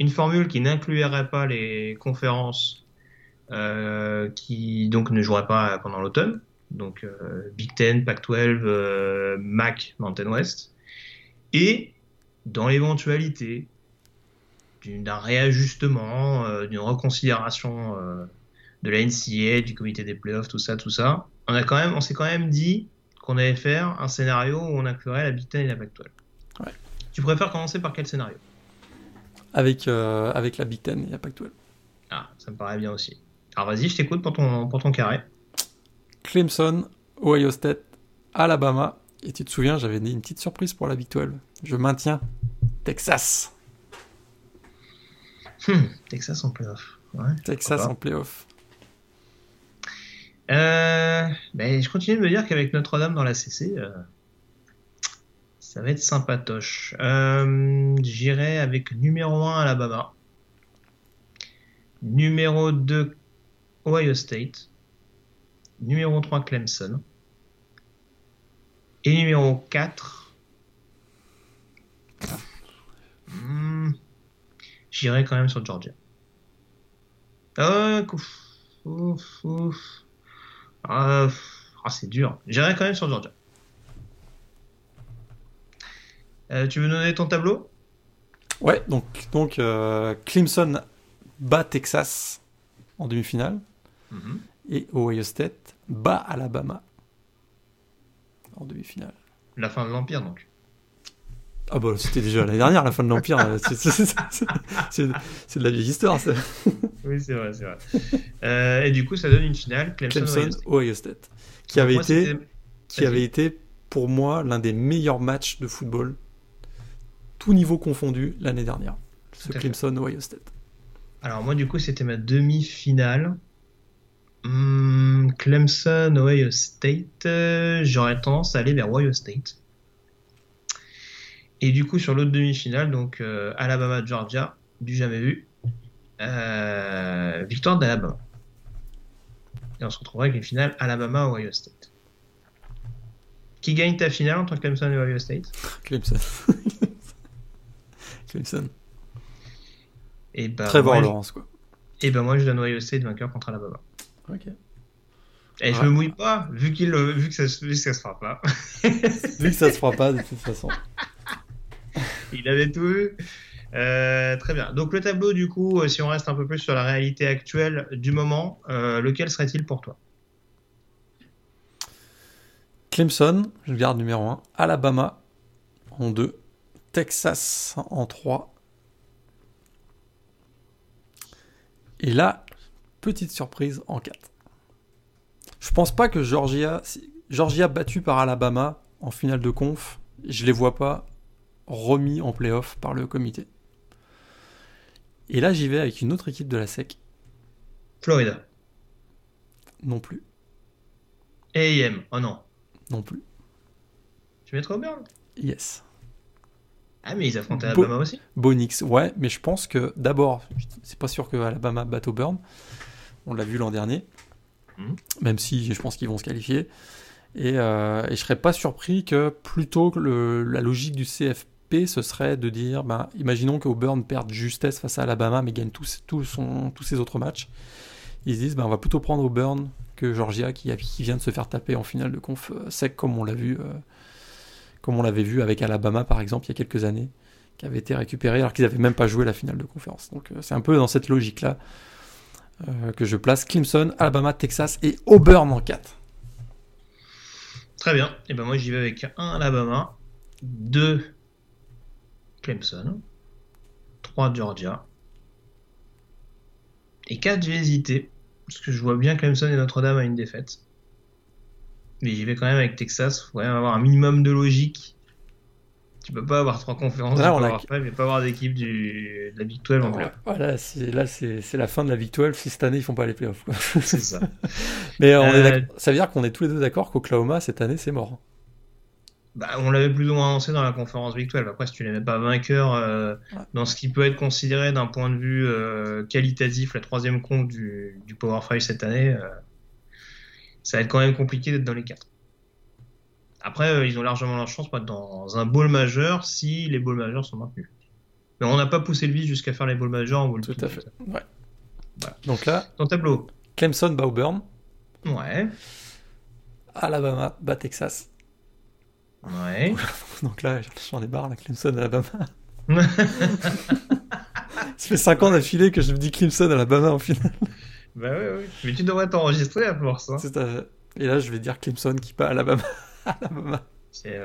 Une formule qui n'inclurait pas les conférences euh, qui donc ne joueraient pas pendant l'automne, donc euh, Big Ten, Pac-12, euh, MAC, Mountain West, et dans l'éventualité d'un réajustement, euh, d'une reconsidération euh, de la NCA, du comité des playoffs, tout ça, tout ça, on a quand même, on s'est quand même dit qu'on allait faire un scénario où on inclurait la Big Ten et la Pac-12. Ouais. Tu préfères commencer par quel scénario? Avec, euh, avec la Big Ten et la Pac-12. Ah, ça me paraît bien aussi. Alors vas-y, je t'écoute pour ton, pour ton carré. Clemson, Ohio State, Alabama. Et tu te souviens, j'avais dit une petite surprise pour la Big 12. Je maintiens Texas. Hmm, Texas en playoff. Ouais. Texas en playoff. Euh, ben, je continue de me dire qu'avec Notre-Dame dans la CC, euh, ça va être sympatoche. Euh, J'irai avec numéro 1 Alabama, numéro 2 Ohio State, numéro 3 Clemson, et numéro 4. Hmm, J'irai quand même sur Georgia. Ah, ouf, ouf, ouf. Ah, c'est dur. J'irai quand même sur Georgia. Euh, tu veux donner ton tableau? Ouais, donc, donc euh, Clemson bat Texas en demi-finale. Et Ohio State bat Alabama. en demi-finale. La fin de l'Empire, donc. Ah bah c'était déjà l'année dernière, la fin de l'Empire. c'est de la vieille histoire, ça. oui, c'est vrai, c'est vrai. Euh, et du coup, ça donne une finale, Clemson, Clemson Ohio State. Qui avait, été, qui avait été, pour moi, l'un des meilleurs matchs de football, tout niveau confondu, l'année dernière. Ce Clemson Ohio State. Alors moi, du coup, c'était ma demi-finale. Hmm, Clemson, Ohio State, euh, j'aurais tendance à aller vers Ohio State. Et du coup, sur l'autre demi-finale, donc euh, Alabama-Georgia, du jamais vu, euh, victoire d'Alabama. Et on se retrouvera avec les finales Alabama-Ohio State. Qui gagne ta finale entre Clemson et Ohio State? Clemson. Clemson. Et bah, Trevor Lawrence, quoi. Et ben moi, je donne Ohio State vainqueur contre Alabama. Ok. Et je me mouille pas, vu, qu'il, vu, que ça, vu que ça se fera pas. vu que ça se fera pas, de toute façon. Il avait tout vu. Euh, très bien. Donc le tableau, du coup, euh, si on reste un peu plus sur la réalité actuelle du moment, euh, lequel serait-il pour toi? Clemson, je garde numéro 1. Alabama en 2. Texas en 3. Et là, petite surprise en 4. Je pense pas que Georgia, Georgia battue par Alabama en finale de conf, je les vois pas remis en playoff par le comité. Et là, j'y vais avec une autre équipe de la SEC. Florida. Non plus. AM. Oh non. Non plus. Tu mettrais Auburn Yes. Ah, mais ils affrontent Alabama aussi? Bonix, ouais, mais je pense que d'abord, c'est pas sûr que Alabama batte Auburn. On l'a vu l'an dernier. Hmm. Même si je pense qu'ils vont se qualifier. Et, euh, et, je serais pas surpris que plutôt que le, la logique du CFP ce serait de dire, ben, imaginons qu'Auburn perde justesse face à Alabama, mais gagne tous, son, tous ses autres matchs. Ils se disent, ben, on va plutôt prendre Auburn que Georgia, qui, qui vient de se faire taper en finale de conf euh, sec, comme on l'a vu, euh, comme on l'avait vu avec Alabama, par exemple, il y a quelques années, qui avait été récupéré alors qu'ils n'avaient même pas joué la finale de conférence. Donc euh, c'est un peu dans cette logique-là que je place Clemson, Alabama, Texas et Auburn en 4. Très bien. Et ben moi j'y vais avec un Alabama, 2 Clemson, 3 Georgia, et 4 j'ai hésité, parce que je vois bien Clemson et Notre-Dame à une défaite. Mais j'y vais quand même avec Texas, il faut quand même avoir un minimum de logique. Tu peux pas avoir trois conférences, là, on a... pas, pas avoir d'équipe de la Big 12 en playoff. Voilà, là c'est la fin de la Big 12 si cette année ils font pas les playoffs. c'est ça. Mais euh, ça veut dire qu'on est tous les deux d'accord qu'Oklahoma cette année c'est mort. Bah, on l'avait plus ou moins annoncé dans la conférence victoire. Après, si tu n'es pas vainqueur euh, dans ce qui peut être considéré d'un point de vue euh, qualitatif, la troisième compte du, Power 5 cette année, euh, ça va être quand même compliqué d'être dans les quatre. Après, ils ont largement la chance dans un bowl majeur si les bowls majeurs sont maintenus. Mais on n'a pas poussé le vis jusqu'à faire les bowls majeurs en bowl Tout à fait. Ouais. Donc là, ton tableau. Clemson bat Auburn. Ouais. Alabama bat Texas. Ouais. Donc là, j'en ai barre, la Clemson, Alabama. Ça fait 5 ans d'affilée que je me dis Clemson, Alabama en finale. Bah oui, oui. Mais tu devrais t'enregistrer à force. Hein. Et là, je vais dire Clemson qui bat Alabama. Alabama. C'est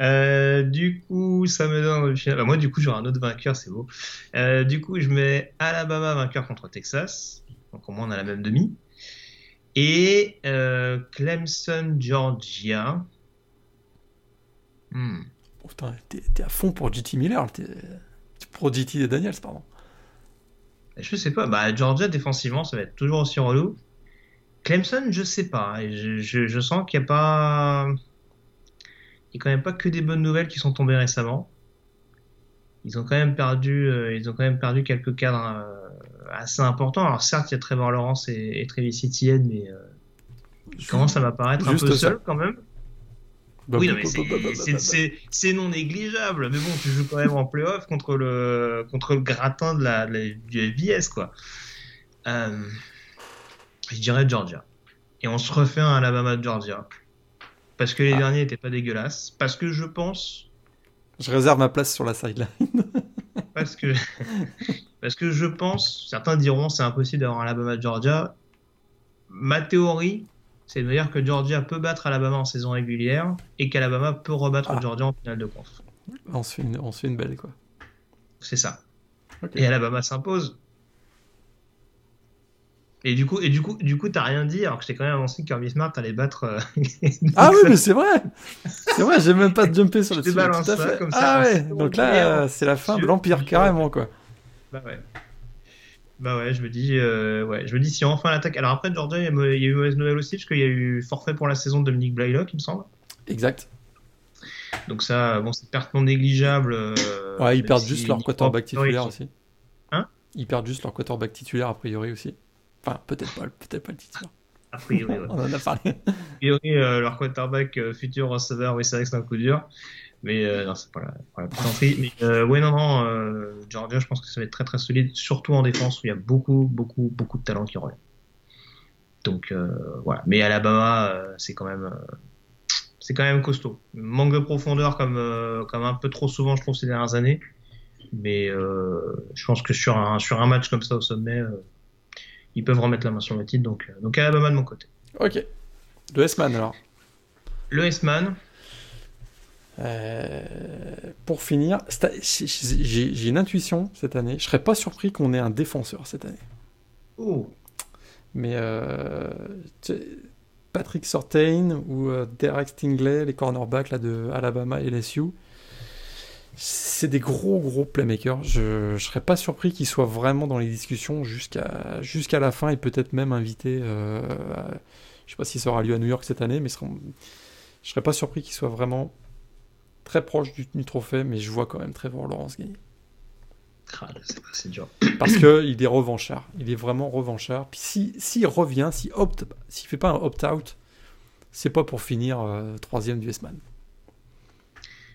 euh, du coup, ça me donne. Bah, moi, du coup, j'aurai un autre vainqueur, c'est beau. Euh, du coup, je mets Alabama vainqueur contre Texas. Donc, au moins, on a la même demi. Et euh, Clemson, Georgia. Hmm. t'es à fond pour JT Miller, t'es pour JT Daniels, pardon. Je sais pas, bah Georgia défensivement ça va être toujours aussi relou. Clemson, je sais pas, je, sens qu'il n'y a pas. Il n'y a quand même pas que des bonnes nouvelles qui sont tombées récemment. Ils ont quand même perdu, euh, ils ont quand même perdu quelques cadres euh, assez importants. Alors certes, il y a Trevor Lawrence et, et Travis Etienne, mais euh, il commence à m'apparaître un peu seul quand même? Bah, oui, mais c'est non négligeable. Mais bon, tu joues quand même en playoff contre le, contre le gratin de la, du FBS, quoi. Euh, je dirais Georgia. Et on se refait un Alabama-Georgia. Parce que les ah. derniers n'étaient pas dégueulasses. Parce que je pense. Je réserve ma place sur la sideline. parce que. parce que je pense. Certains diront c'est impossible d'avoir un Alabama-Georgia. Ma théorie, c'est de dire que Georgia peut battre Alabama en saison régulière et qu'Alabama peut rebattre Ah. Georgia en finale de conf. On se fait une, on se fait une belle, quoi. C'est ça. Et Alabama s'impose. Et du coup, et du coup, du coup, t'as rien dit alors que j'étais quand même avancé que Kirby Smart allait battre. euh, Ah oui, mais c'est vrai C'est vrai, j'ai même pas jumpé sur le sujet. tout à fait. comme ah ça, ouais, c'est donc là, euh, c'est la fin de l'Empire, carrément, quoi. Bah ouais. Bah ouais, je me dis, euh, ouais, je me dis si enfin l'attaque. Alors après, Georgia, il y a eu mauvaise nouvelle aussi parce qu'il y a eu forfait pour la saison de Dominique Blaylock, il me semble. Exact. Donc ça, bon, c'est perte non négligeable. euh, Ouais, ils perdent si juste leur quarterback titulaire aussi. Hein? Ils perdent juste leur quarterback titulaire, a priori, aussi. Enfin, peut-être pas, peut-être pas le titulaire. A priori, ouais. On en a parlé. A priori, euh, leur quarterback euh, futur receveur, oui, c'est vrai que c'est un coup dur. Mais euh, non, c'est pas la, pas la plaisanterie. Mais ouais, non, non, Georgia, je pense que ça va être très très solide, surtout en défense où il y a beaucoup, beaucoup, beaucoup de talent qui revient. Donc voilà. Mais Alabama, c'est quand même, c'est quand même costaud. Manque de profondeur comme, comme un peu trop souvent, je trouve, ces dernières années. Mais je pense que sur un, sur un match comme ça au sommet, ils peuvent remettre la main sur le titre. Donc, euh, donc Alabama de mon côté. Ok. De S-Man, alors. Le S-Man, Euh, pour finir, j'ai une intuition cette année. Je serais pas surpris qu'on ait un défenseur cette année. oh, Mais euh, Patrick Surtain ou Derek Stingley, les cornerbacks là, de Alabama et LSU, c'est des gros gros playmakers. Je, je serais pas surpris qu'ils soient vraiment dans les discussions jusqu'à jusqu'à la fin et peut-être même invités. Euh, à- je sais pas si ça aura lieu à New York cette année, mais seront- je serais pas surpris qu'ils soient vraiment très proches du, du trophée. Mais je vois quand même Trevor Lawrence gagner. ah, c'est dur. Parce que il est revanchard. Il est vraiment revanchard. Puis si s'il revient, s'il opt, s'il fait pas un opt-out, c'est pas pour finir euh, troisième du S-Man.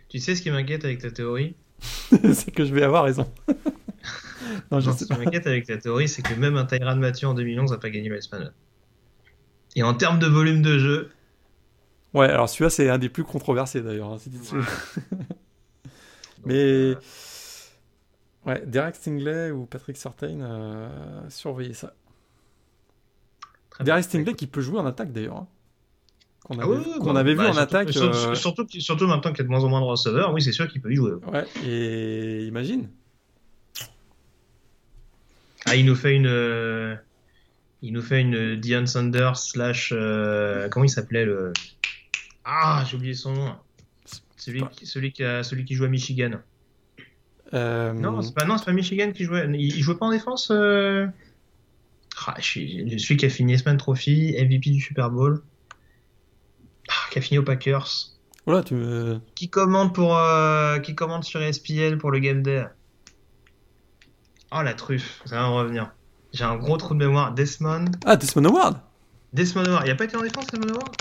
Tu sais ce qui m'inquiète avec ta théorie c'est que je vais avoir raison. non, je Non, sais Ce qui m'inquiète avec ta théorie, c'est que même un Tyrann Mathieu en 2011 n'a pas gagné le S-Man. Et en termes de volume de jeu, Ouais, alors celui-là c'est un des plus controversés d'ailleurs. hein, donc, Mais euh, ouais, Derek Stingley ou Patrick Surtain, euh, surveillez ça. Derek Stingley qui peut jouer en attaque d'ailleurs. hein. Qu'on Ah avait, oui, bah, avait vu bah, en surtout- attaque. Surtout, euh, surtout, surtout maintenant qu'il y a de moins en moins de receveurs, oui, c'est sûr qu'il peut y jouer. Ouais, et imagine. Ah, il nous fait une. euh, Il nous fait une Dion Sanders slash. euh, Comment il s'appelait le. Ah, j'ai oublié son nom. Celui, qui, celui, qui a, celui qui joue à Michigan. Euh, Non, c'est pas, non, c'est pas Michigan qui jouait. Il, il jouait pas en défense euh... ah, je suis je suis qui a fini S-Man Trophy, MVP du Super Bowl. Qui a fini aux Packers. Voilà, tu me- Qui commande pour euh, qui commande sur ESPN pour le Game Day. Oh la truffe, ça va revenir. J'ai un gros trou de mémoire. Desmond. Ah, Desmond Howard Desmond Howard. Il a pas été en défense, Desmond Howard?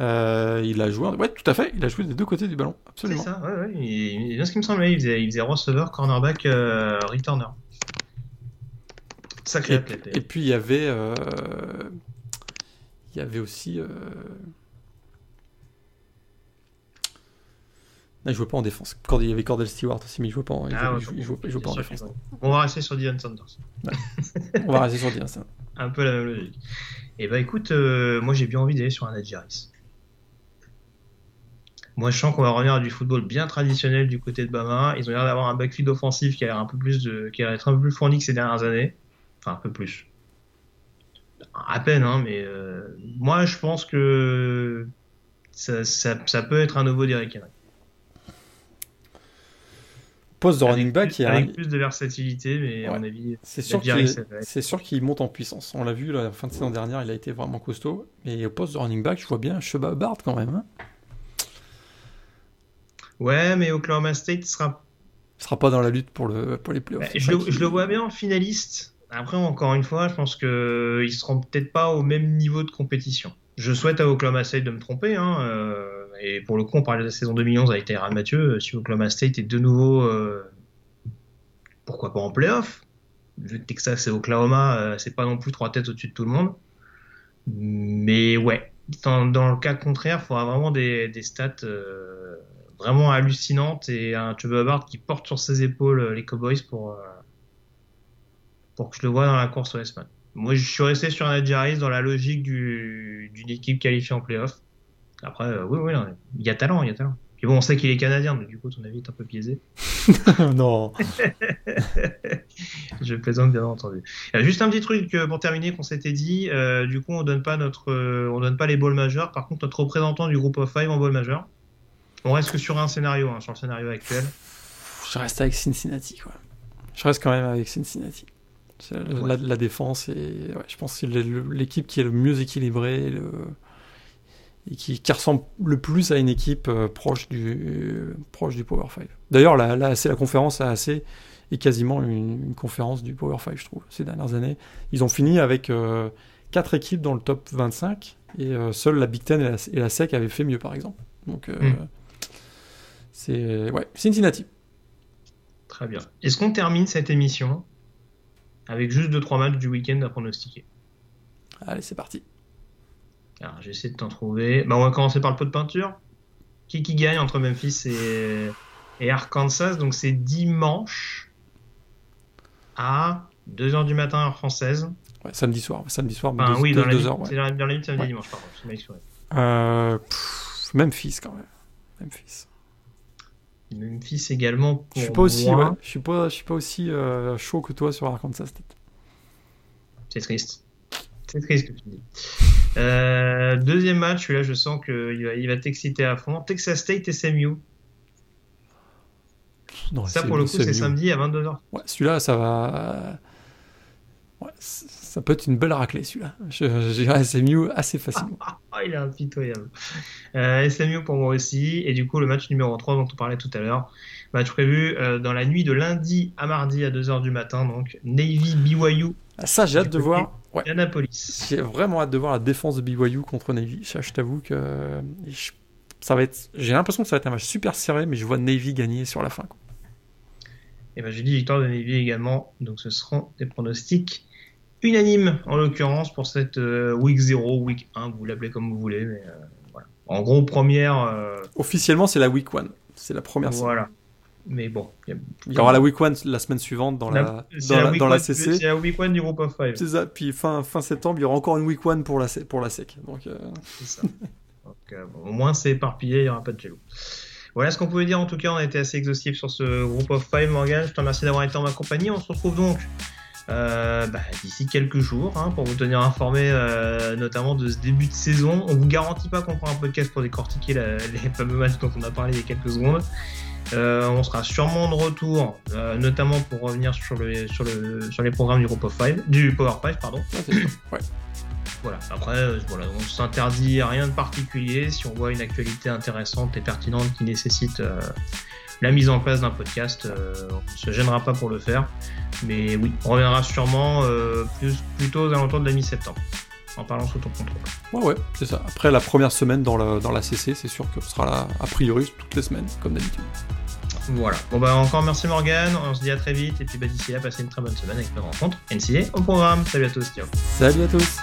Euh, il a joué, ouais, tout à fait, il a joué des deux côtés du ballon, C'est absolument. ça, ouais, ouais. Il, il- ce qui me semblait, il faisait, il faisait receveur, cornerback, euh, returner. Sacré Et, athlète. et puis il y avait, euh, il y avait aussi, euh... non, il jouait pas en défense. Il y avait Cordell Stewart aussi, mais il jouait pas, en, il Ah, jouait, ouais, il jouait- il jouait- il jouait pas en défense. On va rester sur Dion Sanders. On va rester sur dire ça. Un peu la même logique. Et bah écoute, euh, moi j'ai bien envie d'aller sur un Harris. Moi je sens qu'on va revenir à du football bien traditionnel du côté de Bama. Ils ont l'air d'avoir un backfield offensif qui a l'air un peu plus de, qui a un peu plus fourni que ces dernières années. Enfin un peu plus. À peine, hein, mais euh, moi je pense que ça, ça, ça peut être un nouveau Derrick Henry. Poste de Avec running back, plus- a- avec plus de versatilité, mais à Ouais. mon avis, c'est sûr qu'il monte en puissance. On l'a vu la fin de saison dernière, il a été vraiment costaud. Mais au poste de running back, je vois bien Sheba Bard quand même. hein. Ouais, mais Oklahoma State sera sera pas dans la lutte pour le pour les playoffs. Bah, je, le, qui- je le vois bien en finaliste. Après, encore une fois, je pense que ils seront peut-être pas au même niveau de compétition. Je souhaite à Oklahoma State de me tromper. Hein, euh, et pour le coup, on parlait de la saison 2011 avec Tyrann Mathieu. Si Oklahoma State est de nouveau, euh, pourquoi pas en playoff? Vu que Texas et Oklahoma, euh, c'est pas non plus trois têtes au-dessus de tout le monde. Mais ouais, dans, le cas contraire, il faudra vraiment des, stats euh, vraiment hallucinantes et un Chuba Hubbard qui porte sur ses épaules euh, les Cowboys pour, euh, pour que je le vois dans la course au S-Man. moi, je suis resté sur un Harris dans la logique d'une équipe qualifiée en playoff. Après, euh, oui, oui, il y a talent, il y a talent. Puis bon, on sait qu'il est canadien, mais du coup, ton avis est un peu biaisé. non. je plaisante, bien entendu. Euh, juste un petit truc euh, pour terminer qu'on s'était dit. du coup, on donne pas notre, on donne pas les balls majeurs. Par contre, notre représentant du groupe of five en ball majeur. On reste que sur un scénario, hein, sur le scénario actuel. Je reste avec Cincinnati, quoi. Je reste quand même avec Cincinnati. La, défense, et je pense que c'est l'équipe qui est le mieux équilibrée et qui, ressemble le plus à une équipe euh, proche, du, proche du Power 5. D'ailleurs, là, c'est la conférence assez est quasiment une, conférence du Power 5, je trouve, ces dernières années. Ils ont fini avec euh, quatre équipes dans le top 25 et euh, seule la Big Ten et la, SEC avaient fait mieux, par exemple. Donc, hmm. c'est ouais, Cincinnati. Très bien. Est-ce qu'on termine cette émission avec juste 2-3 matchs du week-end à pronostiquer? Allez, c'est parti. Alors, j'essaie de t'en trouver. Bah, on va commencer par le pot de peinture. Qui qui gagne entre Memphis et, et Arkansas? Donc, c'est dimanche à 2h du matin, heure française. Ouais, samedi soir. Samedi soir, enfin, oui, dans, la heures, dans la nuit samedi dimanche, pardon. Euh, Memphis, quand même. Memphis. Memphis également. je suis pas aussi, ouais, je suis pas, je suis pas aussi euh, chaud que toi sur Arkansas. C'est triste. C'est triste que tu dis. Euh, deuxième match, celui-là, je sens qu'il va, il va t'exciter à fond. Texas State et SMU. Non, ça, pour le coup, c'est samedi à 22h. Ouais, celui-là, ça va. Ouais, ça peut être une belle raclée celui-là. J'irai SMU assez facilement. Ah, il est impitoyable. Euh, SMU pour moi aussi. Et du coup, le match numéro 3 dont on parlait tout à l'heure. Match prévu euh, dans la nuit de lundi à mardi à 2h du matin. Donc Navy BYU. Ah, ça, j'ai hâte de voir. Ouais. Annapolis. J'ai vraiment hâte de voir la défense de BYU contre Navy. Ça, je t'avoue que ça va être. J'ai l'impression que ça va être un match super serré, mais je vois Navy gagner sur la fin. Et ben, j'ai dit victoire de Navy également. Donc ce seront des pronostics unanime en l'occurrence pour cette euh, week 0, week 1, vous l'appelez comme vous voulez. Mais, euh, En gros, première. Euh, Officiellement, c'est la week 1. C'est la première Voilà. Mais bon. Il y, aura la week 1 la semaine suivante dans la, dans, la, CC. C'est la week 1 du groupe of 5. C'est ça. Puis fin, fin septembre, il y aura encore une week 1 pour la, pour la SEC. Donc, C'est ça. Donc, au moins, c'est éparpillé, il n'y aura pas de jaloux. Voilà ce qu'on pouvait dire. En tout cas, on a été assez exhaustif sur ce groupe of 5, Morgan. Je te remercie d'avoir été en ma compagnie. On se retrouve donc euh, bah, d'ici quelques jours hein, pour vous tenir informé euh, notamment de ce début de saison. On vous garantit pas qu'on prend un podcast pour décortiquer les fameux matchs dont on a parlé il y a quelques secondes. Euh, on sera sûrement de retour, notamment pour revenir sur, le, sur, le, sur les programmes du Group of Five, du Power 5, pardon. ouais. Voilà. Après, voilà, on s'interdit à rien de particulier. Si on voit une actualité intéressante et pertinente qui nécessite la mise en place d'un podcast. Euh, on ne se gênera pas pour le faire. Mais oui, on reviendra sûrement euh, plus, plutôt aux alentours de la mi-septembre, en parlant sous ton contrôle. Ouais, ouais, c'est ça. Après la première semaine dans la, dans la CC, c'est sûr que ce sera là, a priori, toutes les semaines, comme d'habitude. Voilà. Bon bah encore merci Morgan, on se dit à très vite et puis bah d'ici là passez une très bonne semaine avec nos rencontres NCA au programme. Salut à tous, ciao. Salut à tous.